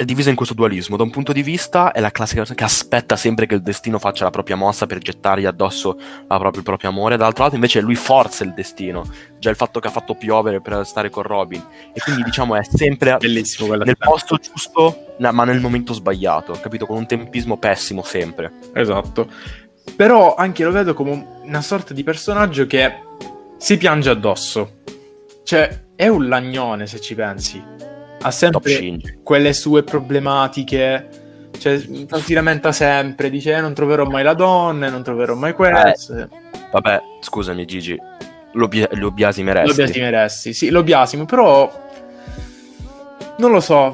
è divisa in questo dualismo. Da un punto di vista è la classica persona che aspetta sempre che il destino faccia la propria mossa per gettargli addosso la propria- il proprio amore. Dall'altro lato invece lui forza il destino. Già il fatto che ha fatto piovere per stare con Robin. E quindi diciamo è sempre Bellissimo nel posto giusto, ma nel momento sbagliato, capito? Con un tempismo pessimo sempre. Esatto. Però anche lo vedo come una sorta di personaggio che si piange addosso. Cioè, è un lagnone se ci pensi. Ha sempre quelle sue problematiche. Cioè, si lamenta sempre, dice "Eh, non troverò mai la donna, non troverò mai questo. Vabbè, scusami Gigi, lo, bia- lo biasimeresti. Lo biasimeresti, sì, lo biasimo, però non lo so.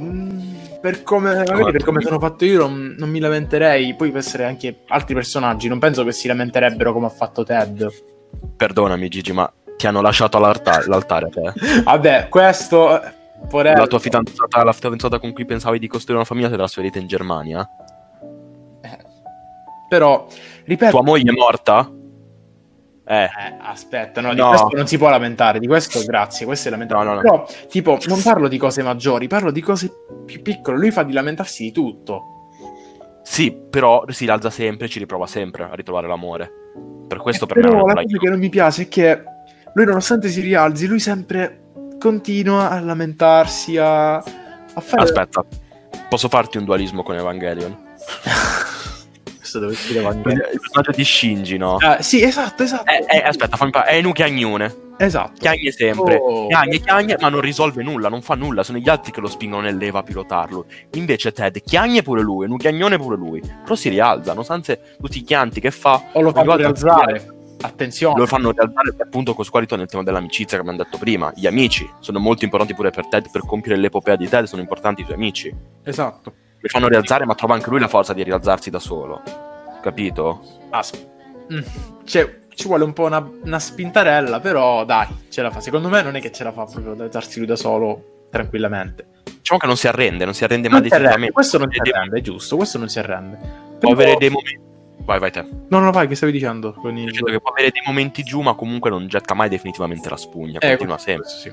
Per come, per come sono fatto io, non, non mi lamenterei. Poi può essere anche altri personaggi. Non penso che si lamenterebbero come ha fatto Ted. Perdonami Gigi, ma ti hanno lasciato all'altare, l'altare te. Vabbè, questo. eh, porello. La tua fidanzata, la fidanzata con cui pensavi di costruire una famiglia, si è trasferita in Germania? Eh, Però, ripeto. Tua moglie è morta? Eh, Eh, aspetta, no, di No. questo non si può lamentare, di questo grazie, questo è lamentabile. No, no, no. Però, tipo, non parlo di cose maggiori, parlo di cose più piccole. Lui fa di lamentarsi di tutto. sì, però si rialza sempre, ci riprova sempre a ritrovare l'amore. Per questo per me Però non è la cosa che non mi piace è che lui, nonostante si rialzi, lui sempre continua a lamentarsi, a, a fare. Aspetta, posso farti un dualismo con Evangelion? Questo dove si deve Il personaggio di Shinji, no? Ah, sì, esatto, esatto. Eh, eh, aspetta, fammi parlare. È Enu Chiagnone. esatto. Chiagne sempre. Oh. Chiagne, chiagne, ma non risolve nulla, non fa nulla. Sono gli altri che lo spingono nell'Eva a pilotarlo. Invece Ted, chiagne pure lui, Enu Chiagnone pure lui. Però si rialza, nonostante tutti i chianti che fa, O lo fanno rialzare. Attenzione. lo fanno rialzare appunto con qua ritorna il tema dell'amicizia che abbiamo detto prima. Gli amici sono molto importanti pure per Ted, per compiere l'epopea di Ted sono importanti i suoi amici. Esatto. Lo fanno rialzare, ma trova anche lui la forza di rialzarsi da solo. Capito? Asp- Mm. Cioè, ci vuole un po' una, una spintarella, però dai, ce la fa. Secondo me non è che ce la fa proprio ad alzarsi lui da solo tranquillamente. Diciamo che non si arrende, non si arrende mai definitivamente. questo non si arrende, è giusto, questo non si arrende. Può avere dei momenti. Vai, vai te. No, no, vai, che stavi dicendo? Con il... Dicendo che può avere dei momenti giù, ma comunque non getta mai definitivamente la spugna. Eh, continua sempre. sì.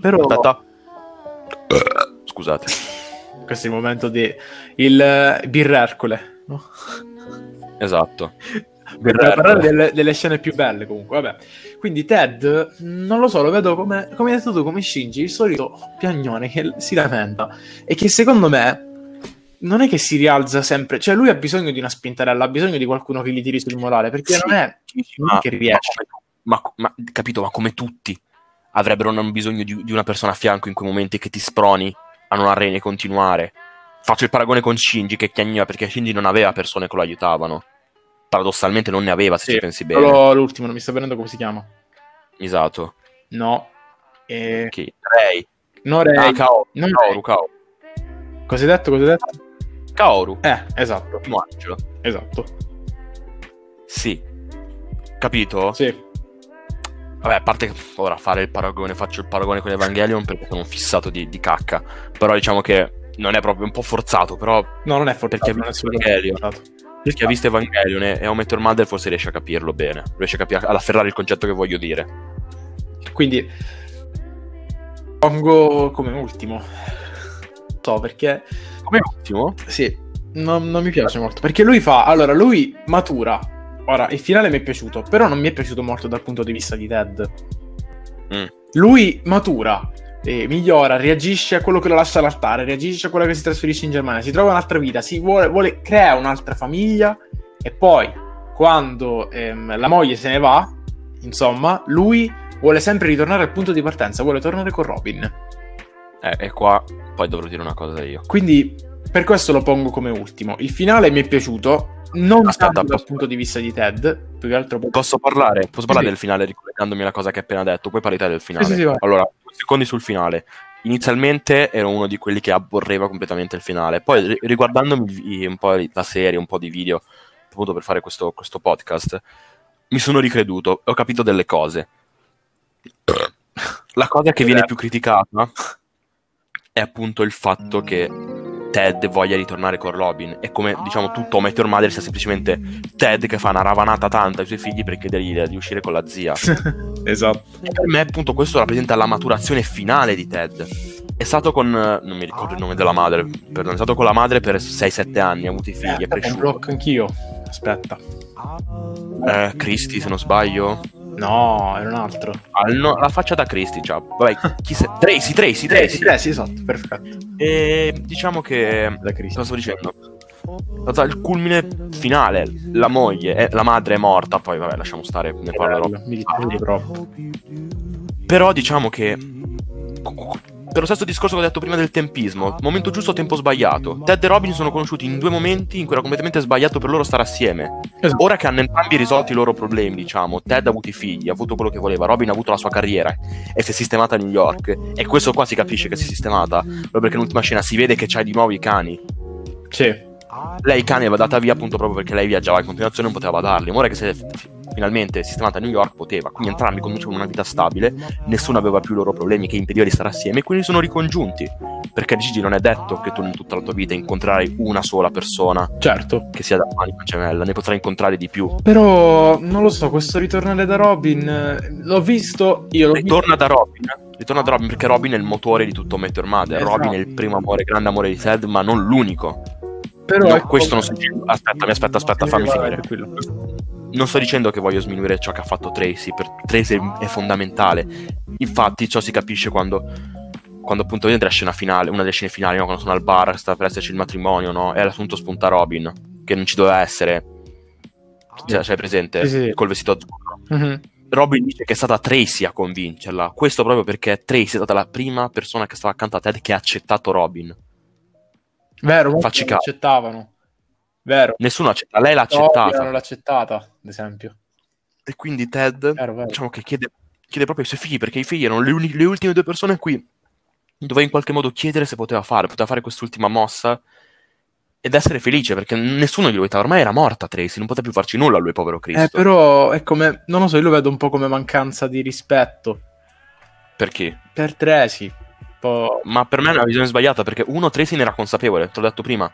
Però. Scusate. Questo è il momento di il eh, birrercole, no? Esatto. Per parlare delle, delle scene più belle comunque, vabbè. Quindi Ted, non lo so, lo vedo come, come hai detto tu, come Shinji, il solito piagnone che si lamenta e che secondo me non è che si rialza sempre, cioè lui ha bisogno di una spintarella, ha bisogno di qualcuno che gli tiri sul morale, perché Sì. non è, Ma, che riesce. ma ma- capito, ma come tutti avrebbero bisogno di, di una persona a fianco in quei momenti che ti sproni a non arrene e continuare. Faccio il paragone con Shinji che chiagneva perché Shinji non aveva persone che lo aiutavano. Paradossalmente non ne aveva, se Sì, ci pensi bene. Solo l'ultimo, non mi sta venendo come si chiama. Esatto. No. Eh, Chi? Rei. no, Rei. Ah, Kaoru. Non Kaoru. Kaoru. Cosa hai detto? Cosa hai detto? Kaoru. Eh, esatto, angelo. esatto. Sì. Capito? Sì. Vabbè, a parte ora fare il paragone, faccio il paragone con Evangelion perché sono un fissato di, di cacca. Però diciamo che non è proprio un po' forzato, però No, non è forzato, Perché ha visto Evangelion. forzato. chi ha visto Evangelion e How Met Your Mother forse riesce a capirlo bene. Riesce a capire, ad afferrare il concetto che voglio dire. Quindi pongo come ultimo. So perché Come ultimo? sì, non, non mi piace molto. Perché lui fa. Allora, lui matura. Ora, il finale mi è piaciuto, però non mi è piaciuto molto dal punto di vista di Ted. Mm. Lui matura, eh, migliora, reagisce a quello che lo lascia all'altare, reagisce a quello che si trasferisce in Germania, si trova un'altra vita, si vuole, vuole crea un'altra famiglia e poi quando ehm, la moglie se ne va, insomma, lui vuole sempre ritornare al punto di partenza, vuole tornare con Robin. Eh, e qua poi dovrò dire una cosa io. Quindi per questo lo pongo come ultimo. Il finale mi è piaciuto, non Aspetta, tanto dal punto di vista di Ted, più che altro Posso parlare? Posso parlare Sì. del finale ricollegandomi alla cosa che hai appena detto? Poi parli te del finale. Sì, sì, allora, due secondi sul finale. Inizialmente ero uno di quelli che aborreva completamente il finale. Poi ri- riguardandomi un po' la serie, un po' di video, appunto per fare questo, questo podcast, mi sono ricreduto e ho capito delle cose. La cosa che viene più criticata è appunto il fatto che Ted voglia ritornare con Robin e come diciamo tutto How I Met Your Mother sia semplicemente Ted che fa una ravanata tanta ai suoi figli per chiedergli di uscire con la zia. esatto. E per me, appunto, questo rappresenta la maturazione finale di Ted. È stato con. non mi ricordo il nome della madre, perdono, è stato con la madre per 6-7 anni, ha avuto i figli, è Eh, un cresciuto. blocco anch'io. Aspetta. Eh, Christy, se non sbaglio. No, era un altro. Ah, no, la faccia da Christy, già. Vabbè, chi se... Tracy, Tracy, Tracy. Tracy, esatto, perfetto. E diciamo che. Da Cristo. Cosa sto dicendo? Il culmine finale. La moglie, eh, la madre è morta, poi vabbè, lasciamo stare, ne parlerò. Mi troppo. Però diciamo che. Per lo stesso discorso che ho detto prima del tempismo, momento giusto, tempo sbagliato. Ted e Robin sono conosciuti in due momenti in cui era completamente sbagliato per loro stare assieme. Esatto. Ora che hanno entrambi risolto i loro problemi, diciamo, Ted ha avuto i figli, ha avuto quello che voleva, Robin ha avuto la sua carriera e si è sistemata a New York. E questo qua si capisce che si è sistemata, proprio perché nell'ultima scena si vede che c'hai di nuovo i cani. Sì. Lei i cani aveva data via appunto proprio perché lei viaggiava in continuazione e non poteva darli. Ma ora che si è finalmente sistemata a New York poteva. Quindi entrambi conducevano una vita stabile, nessuno aveva più i loro problemi che impediva di stare assieme e quindi sono ricongiunti. Perché Gigi non è detto che tu in tutta la tua vita incontrerai una sola persona Certo. che sia da anima gemella, ne potrai incontrare di più. Però non lo so, questo ritornare da Robin l'ho visto, io l'ho visto. Ritorna da Robin. Ritorna da Robin perché Robin è il motore di tutto Met Your Mother. Esatto. Robin è il primo amore, grande amore di Ted, ma non l'unico. Però No, ecco- questo non sto dicendo. Aspetta, mi aspetta, aspetta, fammi finire. Non sto dicendo che voglio sminuire ciò che ha fatto Tracy, per Tracy è- fondamentale. Infatti, ciò si capisce quando, quando appunto vede la scena finale, una delle scene finali, no? quando sono al bar, sta per esserci il matrimonio, no? E appunto spunta Robin, che non ci doveva essere. Cioè, c'hai presente? Sì, sì. Col vestito azzurro. Mhm. Robin dice che è stata Tracy a convincerla. Questo proprio perché Tracy è stata la prima persona che stava accanto a Ted che ha accettato Robin. Vero, Facci caso. l'accettavano. Vero. Nessuno accetta, lei l'ha accettata. non l'ha accettata, ad esempio. E quindi Ted Vero, vero. diciamo che chiede, chiede proprio ai suoi figli, perché i figli erano le, uni- le ultime due persone a cui doveva in qualche modo chiedere se poteva fare, poteva fare quest'ultima mossa ed essere felice, perché nessuno gli voleva, ormai era morta Tracy, non poteva più farci nulla lui, povero Cristo. Eh, però è come, non lo so, io lo vedo un po' come mancanza di rispetto Perché? per Tracy. Ma per me è una visione sbagliata, perché uno Tracy ne era consapevole, te l'ho detto prima.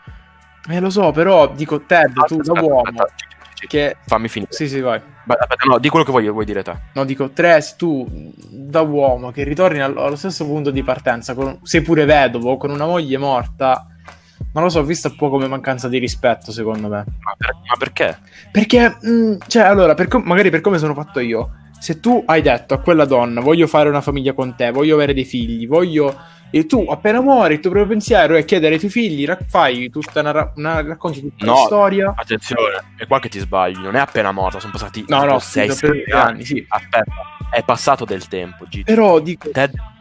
Eh, lo so, però dico Ted, tu da uomo, aspetta, che... Fammi finire. Sì, sì, vai. Aspetta, no, di quello che vuoi, vuoi dire te. No, dico Tracy, tu da uomo che ritorni al- allo stesso punto di partenza, con, sei pure vedovo, con una moglie morta, non lo so, visto un po' come mancanza di rispetto, secondo me. Ma, per- ma perché? Perché, mh, cioè, allora, per com- magari per come sono fatto io, se tu hai detto a quella donna, voglio fare una famiglia con te, voglio avere dei figli, voglio... E tu, appena muori, il tuo primo pensiero è chiedere ai tuoi figli, fai tutta una, ra- una- racconti tutta No. la storia. Attenzione, è qua che ti sbagli, non è appena morta, sono passati No, no, 6 sì, per anni, sì. Aspetta, è passato del tempo, Gigi. Però dico... Ted è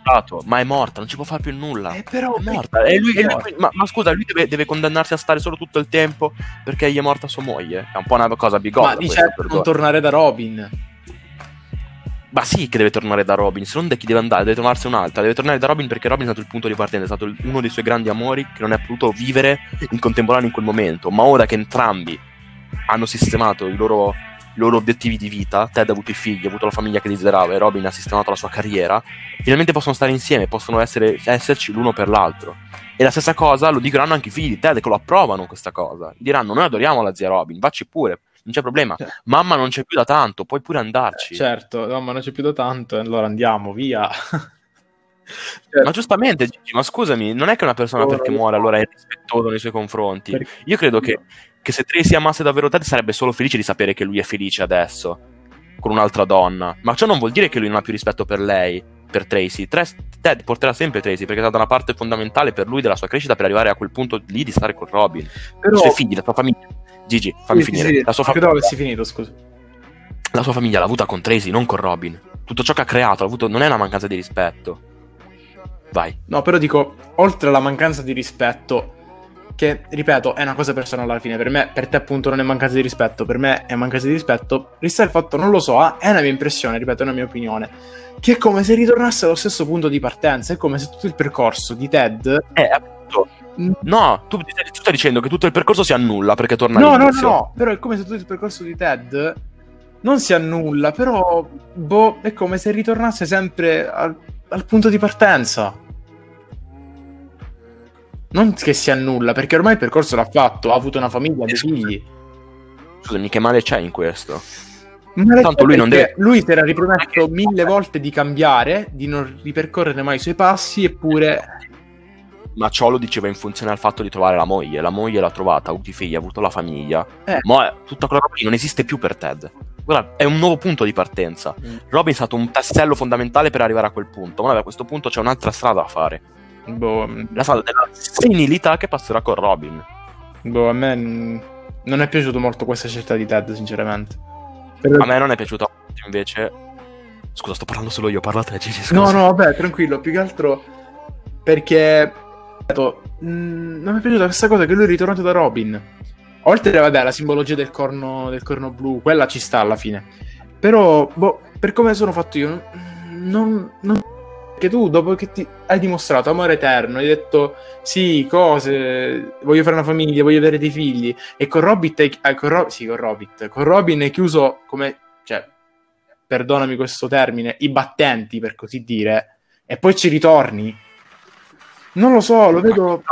ma è morta, non ci può fare più nulla. Eh, però... È morta. E lui, e lui- ma, ma scusa, lui deve, deve condannarsi a stare solo tutto il tempo perché gli è morta sua moglie. È un po' una cosa bigotta. Ma di certo non tornare da Robin. Ma sì che deve tornare da Robin, se non da chi deve andare, deve trovarsi un'altra. Deve tornare da Robin perché Robin è stato il punto di partenza, è stato uno dei suoi grandi amori che non è potuto vivere in contemporanea in quel momento. Ma ora che entrambi hanno sistemato i loro, i loro obiettivi di vita, Ted ha avuto i figli, ha avuto la famiglia che desiderava e Robin ha sistemato la sua carriera, finalmente possono stare insieme, possono essere, esserci l'uno per l'altro. E la stessa cosa lo diranno anche i figli di Ted che lo approvano questa cosa. Diranno: Noi adoriamo la zia Robin, vacci pure, non c'è problema. Cioè. Mamma non c'è più da tanto, puoi pure andarci. Certo, no, ma non c'è più da tanto, allora andiamo, via. Ma giustamente, Gigi, ma scusami, non è che una persona Oh, perché muore allora è rispettoso nei suoi confronti. Perché- Io credo che, che se Tracy amasse davvero Ted sarebbe solo felice di sapere che lui è felice adesso con un'altra donna. Ma ciò non vuol dire che lui non ha più rispetto per lei, per Tracy. Tre- Ted porterà sempre Tracy perché è stata una parte fondamentale per lui della sua crescita per arrivare a quel punto lì di stare con Robin. Però... I suoi figli, la sua famiglia. Gigi, fammi Sì, finire. sì, La, sua credo famiglia, avessi finito, scusa. la sua famiglia l'ha avuta con Tracy, non con Robin. Tutto ciò che ha creato l'ha avuto, non è una mancanza di rispetto. Vai. No, però dico, oltre alla mancanza di rispetto, che ripeto, è una cosa personale alla fine, per me, per te appunto non è mancanza di rispetto, per me è mancanza di rispetto, resta il fatto, non lo so, ah, è una mia impressione, ripeto, è una mia opinione, che è come se ritornasse allo stesso punto di partenza, è come se tutto il percorso di Ted... Eh, appunto. No, tu, tu stai dicendo che tutto il percorso si annulla perché torna No, no, no, all'inizio. no, però è come se tutto il percorso di Ted non si annulla, però, boh, è come se ritornasse sempre al, al punto di partenza. Non che si annulla, perché ormai il percorso l'ha fatto, ha avuto una famiglia, Eh, dei scusa. figli. Scusami, che male c'è in questo? Ma Tanto lui non deve- Lui si era ripromesso mille volte di cambiare, di non ripercorrere mai i suoi passi, eppure... Ma ciò lo diceva in funzione al fatto di trovare la moglie. La moglie l'ha trovata, ha avuto i figli, ha avuto la famiglia. Eh. Ma tutta quella roba lì non esiste più per Ted. Guarda, è un nuovo punto di partenza. Mm. Robin è stato un tassello fondamentale per arrivare a quel punto. Ma vabbè, a questo punto c'è un'altra strada da fare. Boh, La strada della senilità che passerà con Robin. boh, a me mm, non è piaciuto molto questa scelta di Ted, sinceramente. Per- A me non è piaciuto invece. Scusa, sto parlando solo io, parla te, Gigi. scusa. No, no, vabbè, tranquillo, più che altro perché mh, non mi è piaciuta questa cosa che lui è ritornato da Robin. Oltre, vabbè, alla simbologia del corno, del corno blu, quella ci sta alla fine. Però, boh, per come sono fatto io, non... non che tu, dopo che ti hai dimostrato amore eterno, hai detto sì, cose, voglio fare una famiglia, voglio avere dei figli, e con Robin, hai- eh, con Ro- sì, con Robin, con Robin hai chiuso come, cioè, perdonami questo termine, i battenti, per così dire, e poi ci ritorni. Non lo so, lo vedo...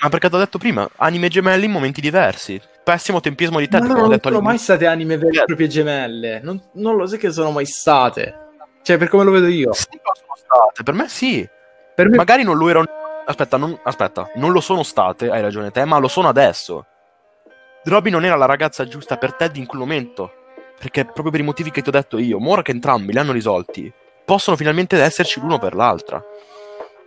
Ma perché ti ho detto prima, anime gemelli in momenti diversi. Pessimo tempismo di come no, ho non detto sono mai state anime vere e proprie gemelle. Non, non lo sai che sono mai state. Cioè, per come lo vedo io. Sì, sono state, per me sì. Per me Magari non lo erano. Aspetta, non... aspetta, non lo sono state, hai ragione te, ma lo sono adesso. Robin non era la ragazza giusta per Ted in quel momento. Perché proprio per i motivi che ti ho detto io, ma ora che entrambi li hanno risolti, possono finalmente esserci l'uno per l'altra.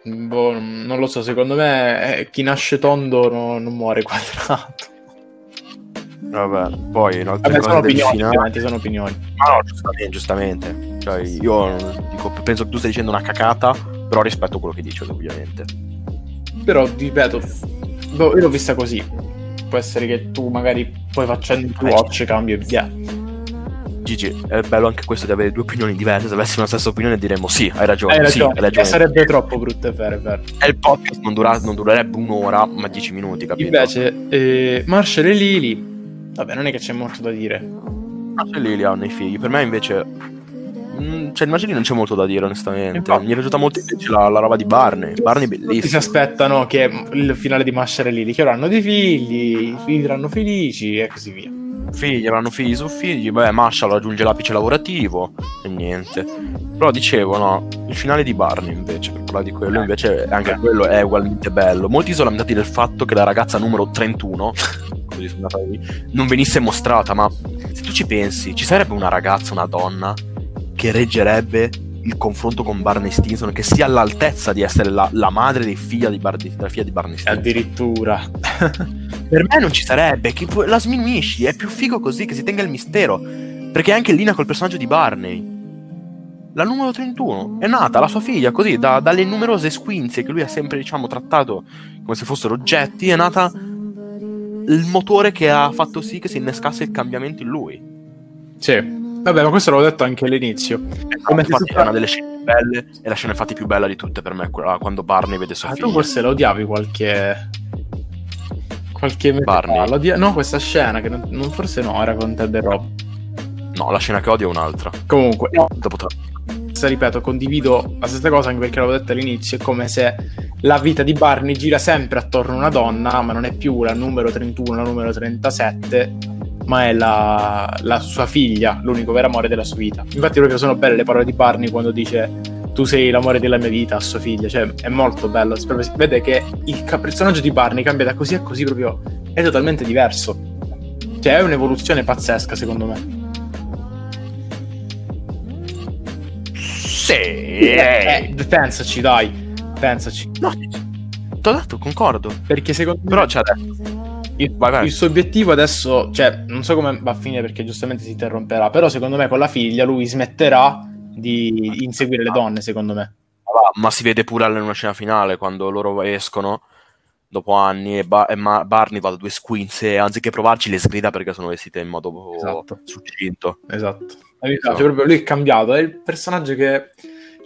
Boh, non lo so, secondo me eh, chi nasce tondo no- non muore quadrato. Vabbè, poi in altre Vabbè, sono opinioni, finale- sono opinioni. Ma no, giustamente, giustamente. Cioè, io dico, penso che tu stai dicendo una cacata, però rispetto quello che dici, ovviamente. Però, ripeto, boh, io l'ho vista così. Può essere che tu magari poi facendo il tuo Eh, watch cambi idea. Gigi, è bello anche questo di avere due opinioni diverse. Se avessimo la stessa opinione diremmo sì, hai ragione. Hai sì, ragione, hai ragione. Eh, sarebbe troppo brutto, è vero, è vero. E il podcast non, dura- non durerebbe un'ora, ma dieci minuti, capito? Invece, eh, Marshall e Lily, vabbè, non è che c'è molto da dire. Ma c'è lì li hanno i figli. Per me invece. mm, cioè, immagini non c'è molto da dire, onestamente. Infatti. Mi è piaciuta molto invece la, la roba di Barney. Barney si bellissimo. aspettano che il finale di Marshall e Lily, che ora hanno dei figli, i figli saranno felici e così via. Figli, avranno figli su figli. Beh, Marshall raggiunge l'apice lavorativo. E niente. Però dicevo, no, il finale di Barney invece, per parlare di quello, invece anche quello è ugualmente bello. Molti sono lamentati del fatto che la ragazza numero 31, così sono andata lì, non venisse mostrata, ma se tu ci pensi, ci sarebbe una ragazza, una donna, che reggerebbe il confronto con Barney Stinson, che sia all'altezza di essere la, la madre dei figlia di Bar- della figlia di Barney Stinson. Addirittura. Per me non ci sarebbe, che la sminuisci, è più figo così che si tenga il mistero. Perché è anche in linea col personaggio di Barney. La numero 31 è nata, la sua figlia, così, da- dalle numerose squinzie che lui ha sempre, diciamo, trattato come se fossero oggetti, è nata il motore che ha fatto sì che si innescasse il cambiamento in lui. sì. Vabbè, ma questo l'avevo detto anche all'inizio. Come se infatti è una delle scene più belle, e la scena infatti più bella di tutte per me, è quella quando Barney vede sua Ah, tu forse la odiavi qualche... Qualche Barney? odia- No, questa scena, che non, non- forse no, era con Ted e Rob. No, la scena che odio è un'altra. Comunque, no, Dopo tre. questa, ripeto, condivido la stessa cosa anche perché l'avevo detto all'inizio, è come se la vita di Barney gira sempre attorno a una donna, ma non è più la numero 31, la numero 37, ma è la, la sua figlia, l'unico vero amore della sua vita. Infatti proprio sono belle le parole di Barney quando dice tu sei l'amore della mia vita a sua figlia, cioè è molto bello, si vede che il personaggio di Barney cambia da così a così proprio, è totalmente diverso. Cioè è un'evoluzione pazzesca secondo me. Sì. Eh, eh, pensaci, dai. Pensaci. No, ti ho detto, concordo. Perché secondo Però me... c'è Il, Vai, vai. il suo obiettivo adesso, cioè, non so come va a finire perché giustamente si interromperà, però secondo me con la figlia lui smetterà di inseguire le donne, secondo me. Ma si vede pure in una scena finale quando loro escono dopo anni e, Ba- e Ma- Barney va da due squinz e anziché provarci le sgrida perché sono vestite in modo Esatto. succinto. Esatto. Esatto. piace proprio, lui è cambiato, è il personaggio che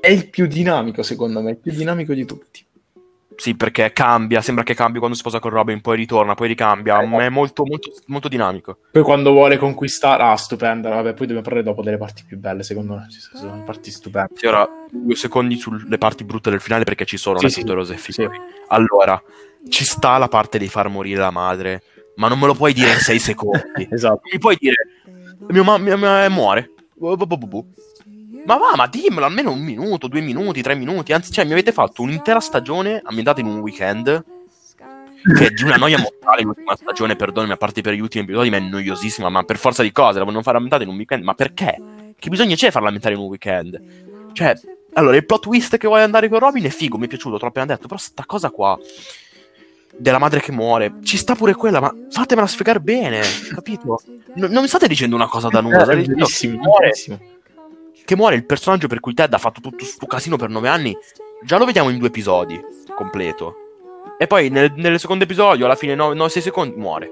è il più dinamico, secondo me, il più dinamico di tutti. Sì, perché cambia, sembra che cambi quando sposa con Robin, poi ritorna, poi ricambia, Eh, ma è molto, molto, molto dinamico. Poi quando vuole conquistare, ah, stupenda, vabbè, poi dobbiamo parlare dopo delle parti più belle, secondo me, ci sono parti stupende. Sì, ora due secondi sulle parti brutte del finale perché ci sono, Sì, non sì. tutto rose e fiori. Sì. Allora, ci sta la parte di far morire la madre, ma non me lo puoi dire in sei secondi. Esatto. Mi puoi dire, mio ma- mia- mia- muore. Bu- bu- bu. Ma va, ma dimmelo almeno un minuto, due minuti, tre minuti. Anzi, cioè, mi avete fatto un'intera stagione ambientata in un weekend. Che è di una noia mortale l'ultima stagione, perdonami, a parte per gli ultimi episodi, ma è noiosissima. Ma per forza di cose la vogliono fare ambientata in un weekend. Ma perché? Che bisogno c'è farla ambientare in un weekend? Cioè, allora, il plot twist che vuoi andare con Robin è figo, mi è piaciuto, l'ho appena detto. Però sta cosa qua della madre che muore, ci sta pure quella, ma fatemela spiegare bene, capito? No- non mi state dicendo una cosa da nulla, Eh, state dicendo bellissimo, che muore, bellissimo. Che muore il personaggio per cui Ted ha fatto tutto sto casino per nove anni. Già lo vediamo in due episodi completo. E poi nel, nel secondo episodio, alla fine 9-6 secondi, muore.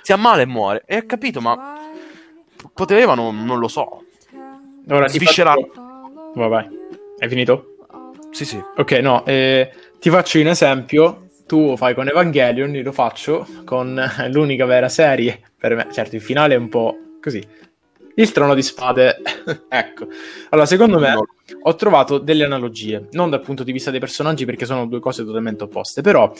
Si ammala e muore. E ho capito, ma potevano, non lo so. Ora Sviscerare. faccio- Vai, vai. Hai finito? Sì, sì. Ok, no, eh, ti faccio un esempio. Tu lo fai con Evangelion, io lo faccio con l'unica vera serie per me. Certo, il finale è un po' così. Il trono di spade, ecco. Allora, secondo me ho trovato delle analogie, non dal punto di vista dei personaggi perché sono due cose totalmente opposte, però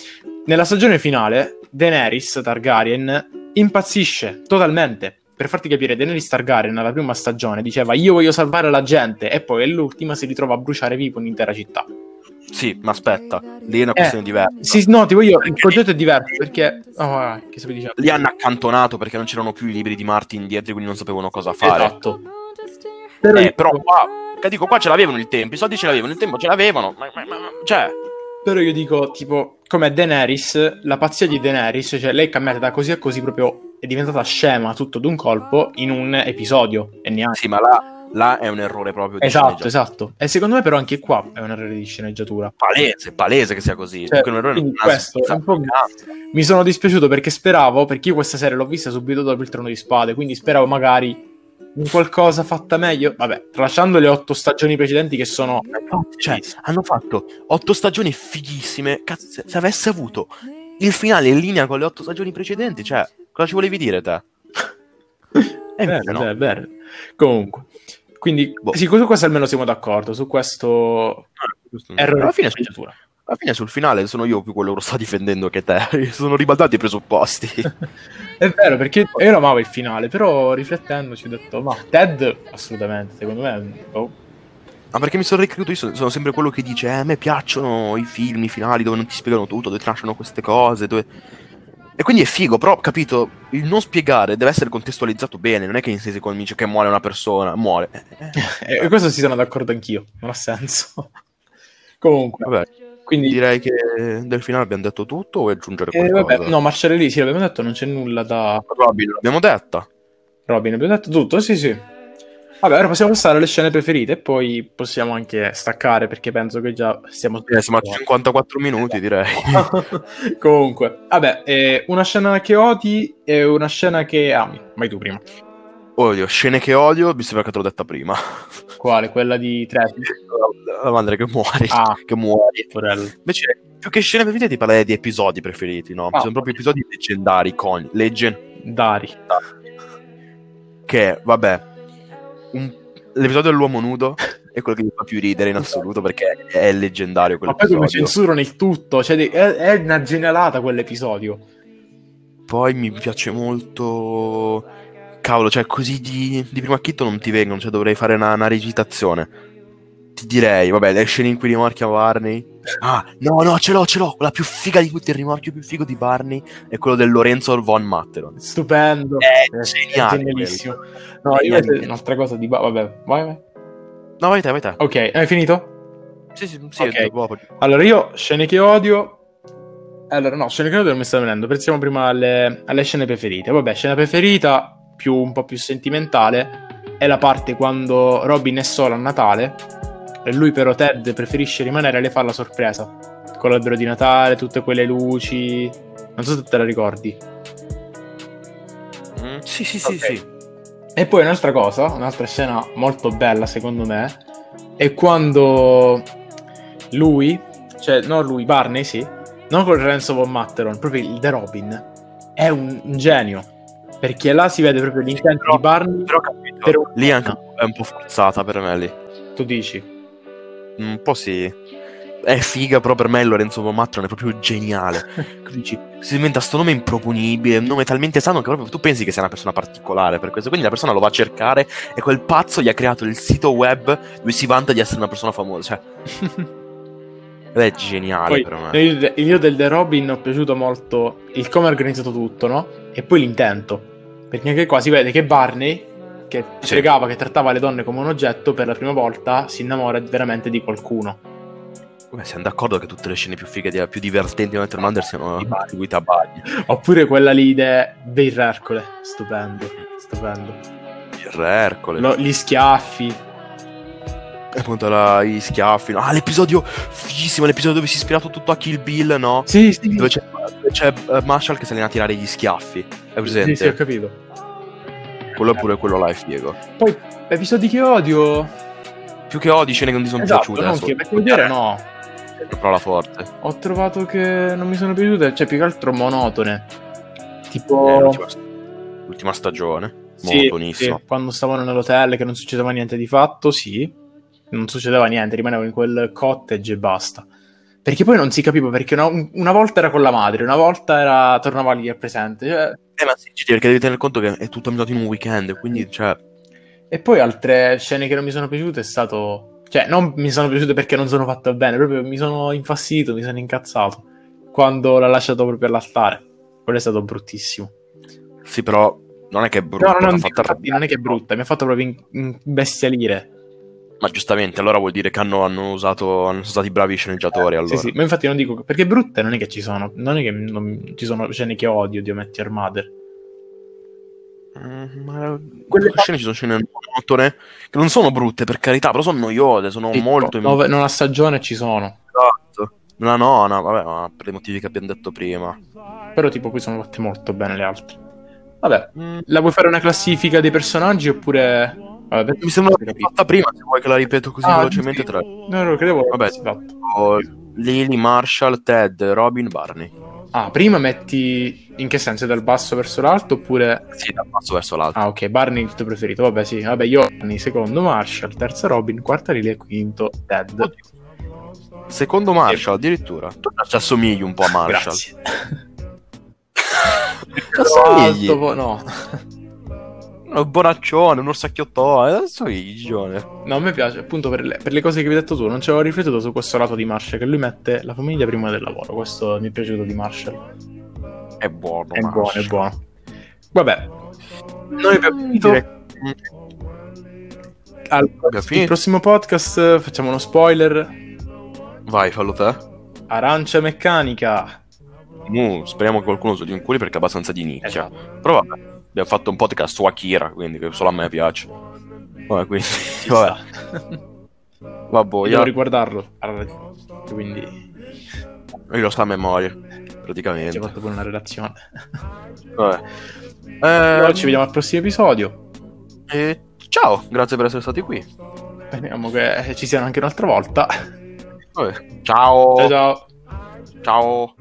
nella stagione finale Daenerys Targaryen impazzisce totalmente. Per farti capire, Daenerys Targaryen nella prima stagione diceva io voglio salvare la gente e poi all'ultima si ritrova a bruciare vivo un'intera città. Sì, ma aspetta, lì è una questione diversa. Eh, Sì, no, tipo io, il concetto è diverso perché... Oh, che dicendo? Li hanno accantonato perché non c'erano più i libri di Martin dietro, quindi non sapevano cosa fare. Esatto. Però, Eh, io- però qua, che dico, qua ce l'avevano il tempo, i soldi ce l'avevano, il tempo ce l'avevano, ma, ma- ma- ma- cioè, però io dico, tipo, come Daenerys, la pazzia di Daenerys, cioè lei è cambiata da così a così proprio, è diventata scema tutto d'un colpo in un episodio e neanche. sì, ma là, là è un errore proprio di Esatto, esatto. E secondo me però anche qua è un errore di sceneggiatura. Palese, palese che sia così. Cioè, un questo è un. Mi sono dispiaciuto perché speravo, perché io questa serie l'ho vista subito dopo il Trono di Spade, quindi speravo magari in qualcosa fatta meglio. Vabbè, tralasciando le otto stagioni precedenti che sono... Cioè, hanno fatto otto stagioni fighissime. Cazzo, se- se avesse avuto il finale in linea con le otto stagioni precedenti, cioè, cosa ci volevi dire te? E Bene, invece no. bene, bene. Comunque, quindi Boh. sì, su questo almeno siamo d'accordo, su questo errore Alla fine, sceneggiatura. alla fine sul finale sono io più quello che lo sta difendendo che te. sono ribaltati i presupposti. È vero, perché io amavo il finale, però riflettendoci ho detto, ma Ted, assolutamente, secondo me... oh, Ma perché mi sono ricreduto? Io sono, sono sempre quello che dice: eh, a me piacciono i film, i finali dove non ti spiegano tutto, dove ti lasciano queste cose. Dove... E quindi è figo, però capito, il non spiegare deve essere contestualizzato bene. Non è che in sei secondi mi dice che muore una persona, muore. Eh, eh, E questo si sono d'accordo anch'io, non ha senso. Comunque, vabbè, quindi... direi che del finale abbiamo detto tutto o vuoi aggiungere Eh, qualcosa? vabbè, no, marciare lì, sì, l'abbiamo detto, non c'è nulla da... Robin, l'abbiamo detta. Robin, abbiamo detto tutto, sì, sì. Vabbè, ora possiamo passare alle scene preferite e poi possiamo anche staccare perché penso che già stiamo... Eh, siamo a 54 minuti, direi. Comunque, vabbè, eh, una scena che odi e una scena che ami. Vai tu prima. Odio, scene che odio, mi sembra che te l'ho detta prima. Quale? Quella di Tracy? La madre che muore. Ah. Che muore. Porello. Invece, più che scene preferite, ti parlerei di episodi preferiti, no? Ah. Sono proprio episodi leggendari, con Legend, Dari. che, vabbè, un- l'episodio dell'uomo nudo è quello che mi fa più ridere in assoluto, perché è leggendario Ma poi come quell'episodio. censurano il tutto, cioè è, una genialata quell'episodio. Poi mi piace molto... Cavolo, cioè così di, di primo acchito non ti vengono, cioè dovrei fare una, una recitazione. Ti direi, vabbè, le scene in cui rimorchia Barney. Ah, no, no, ce l'ho, ce l'ho. La più figa di tutti, il rimorchio più figo di Barney è quello del Lorenzo von Matteron. Stupendo. È Eh, geniale genialissimo. No, io invece un'altra cosa di... Vabbè, vai, vai. No, vai te, vai te. Ok, hai finito? Sì, sì, sì. Ok. dopo. Allora, io scene che odio. Allora, no, scene che odio non mi sta venendo. Pensiamo prima alle, alle scene preferite. Vabbè, scena preferita, più, un po' più sentimentale, è la parte quando Robin è solo a Natale. E lui, però, Ted preferisce rimanere e le fa la sorpresa. Con l'albero di Natale, tutte quelle luci. Non so se te la ricordi. Mm, sì, sì, sì, Ok. sì. E poi un'altra cosa, un'altra scena molto bella secondo me, è quando lui, cioè non lui, Barney sì, non con Renzo Von Matteron, proprio il The Robin, è un, un genio. Perché là si vede proprio l'intento Però- di Barney, Però capito. Per un- Lì anche è un po' forzata per me lì. tu dici. Un po' sì. È figa, però per me Lorenzo Matron è proprio geniale. Dici, si inventa sto nome improponibile, un nome talmente sano che proprio tu pensi che sia una persona particolare per questo. Quindi la persona lo va a cercare e quel pazzo gli ha creato il sito web dove si vanta di essere una persona famosa. Cioè, ed è geniale Poi, per me. io, io del The Robin ho piaciuto molto il come è organizzato tutto, no? E poi l'intento. Perché anche qua si vede che Barney, che Sì. che trattava le donne come un oggetto, per la prima volta si innamora veramente di qualcuno. Beh, siamo d'accordo che tutte le scene più fighe, di- più divertenti di Metal Mander siano Di attribuite a Buggy. Oppure quella lì de Beir Ercole, stupendo, stupendo. Il Re Ercole. Lo- gli schiaffi. E appunto la- i schiaffi. no? Ah, l'episodio fighissimo, l'episodio dove si è ispirato tutto a Kill Bill, no? Sì, sì, Dove c'è, dove c'è, eh, Marshall che se ne va a tirare gli schiaffi. È presente? sì, sì, ho capito. Quello pure quello là è figo. Poi, episodi che odio. Più che scene che non mi sono Esatto, piaciute. non adesso. che per vedere no. Però la forte. Ho trovato che non mi sono piaciute, cioè più che altro monotone. Eh, Tipo... l'ultima, l'ultima stagione. Sì, Monotonissima. sì, quando stavano nell'hotel che non succedeva niente di fatto, sì. Non succedeva niente, rimanevo in quel cottage e basta. Perché poi non si capiva perché una, una volta era con la madre, una volta era, tornava lì al presente. cioè- Eh, ma sì, perché devi tenere conto che è tutto ambientato in un weekend, quindi, cioè... E poi altre scene che non mi sono piaciute è stato... Cioè, non mi sono piaciute perché non sono fatte bene, proprio mi sono infastidito, mi sono incazzato. Quando l'ha lasciato proprio all'altare. Quello è stato bruttissimo. Sì, però non è che è brutto. No, non, fatta infatti non è che è brutta, mi ha fatto proprio in- imbestialire. Ma giustamente, allora vuol dire che hanno, hanno usato. Hanno sono stati bravi sceleggiatori. Allora. Sì, sì, ma infatti non dico perché brutte non è che ci sono, non è che non- ci sono scene che odio di Ometti Mother. Mm, ma Quelle scene ci sono scene monotone che non sono brutte per carità, però sono noiose, sono molto Nove- non a stagione ci sono, Esatto. Una nona, vabbè, ma per i motivi che abbiamo detto prima. però tipo qui sono fatte molto bene le altre. Vabbè, Mm, la vuoi fare una classifica dei personaggi oppure... Vabbè, mi sembra che fatta prima, se vuoi che la ripeto così Ah, velocemente. Tra No, no, credevo Vabbè. fatto. Lily, Marshall, Ted, Robin, Barney. Ah, prima metti in che senso dal basso verso l'alto oppure Sì, dal basso verso l'alto. Ah, ok, Barney il tuo preferito. Vabbè, sì. Vabbè, io Barney secondo Marshall, terza Robin, quarta Lily e quinto Ted. Secondo Marshall, addirittura. Tu ci assomigli un po' a Marshall. Grazie. Assomigli. Alto, po- no. Un bonaccione, un orsacchiottone. Adesso Gigione. No, a me piace, appunto, per le, per le cose che vi hai detto tu, non ci avevo riflettuto su questo lato di Marshall, che lui mette la famiglia prima del lavoro. Questo mi è piaciuto di Marshall. È buono. È buono, è buono. Vabbè, noi abbiamo finito. Direi- Al il prossimo podcast facciamo uno spoiler. Vai, fallo te. Arancia meccanica. Uh, speriamo che qualcuno se li inculi perché è abbastanza di nicchia. Esatto. Però vabbè, abbiamo fatto un podcast su Akira, quindi che solo a me piace. Vabbè, quindi, vabbè, vabbè, Devo io, riguardarlo. Allora, Quindi io lo so a memoria, ci ho praticamente. fatto pure una relazione. Vabbè. Allora, Eh, ci vediamo al prossimo episodio. e ciao, grazie per essere stati qui. Speriamo che ci siano anche un'altra volta. Vabbè, ciao. Ciao ciao. ciao.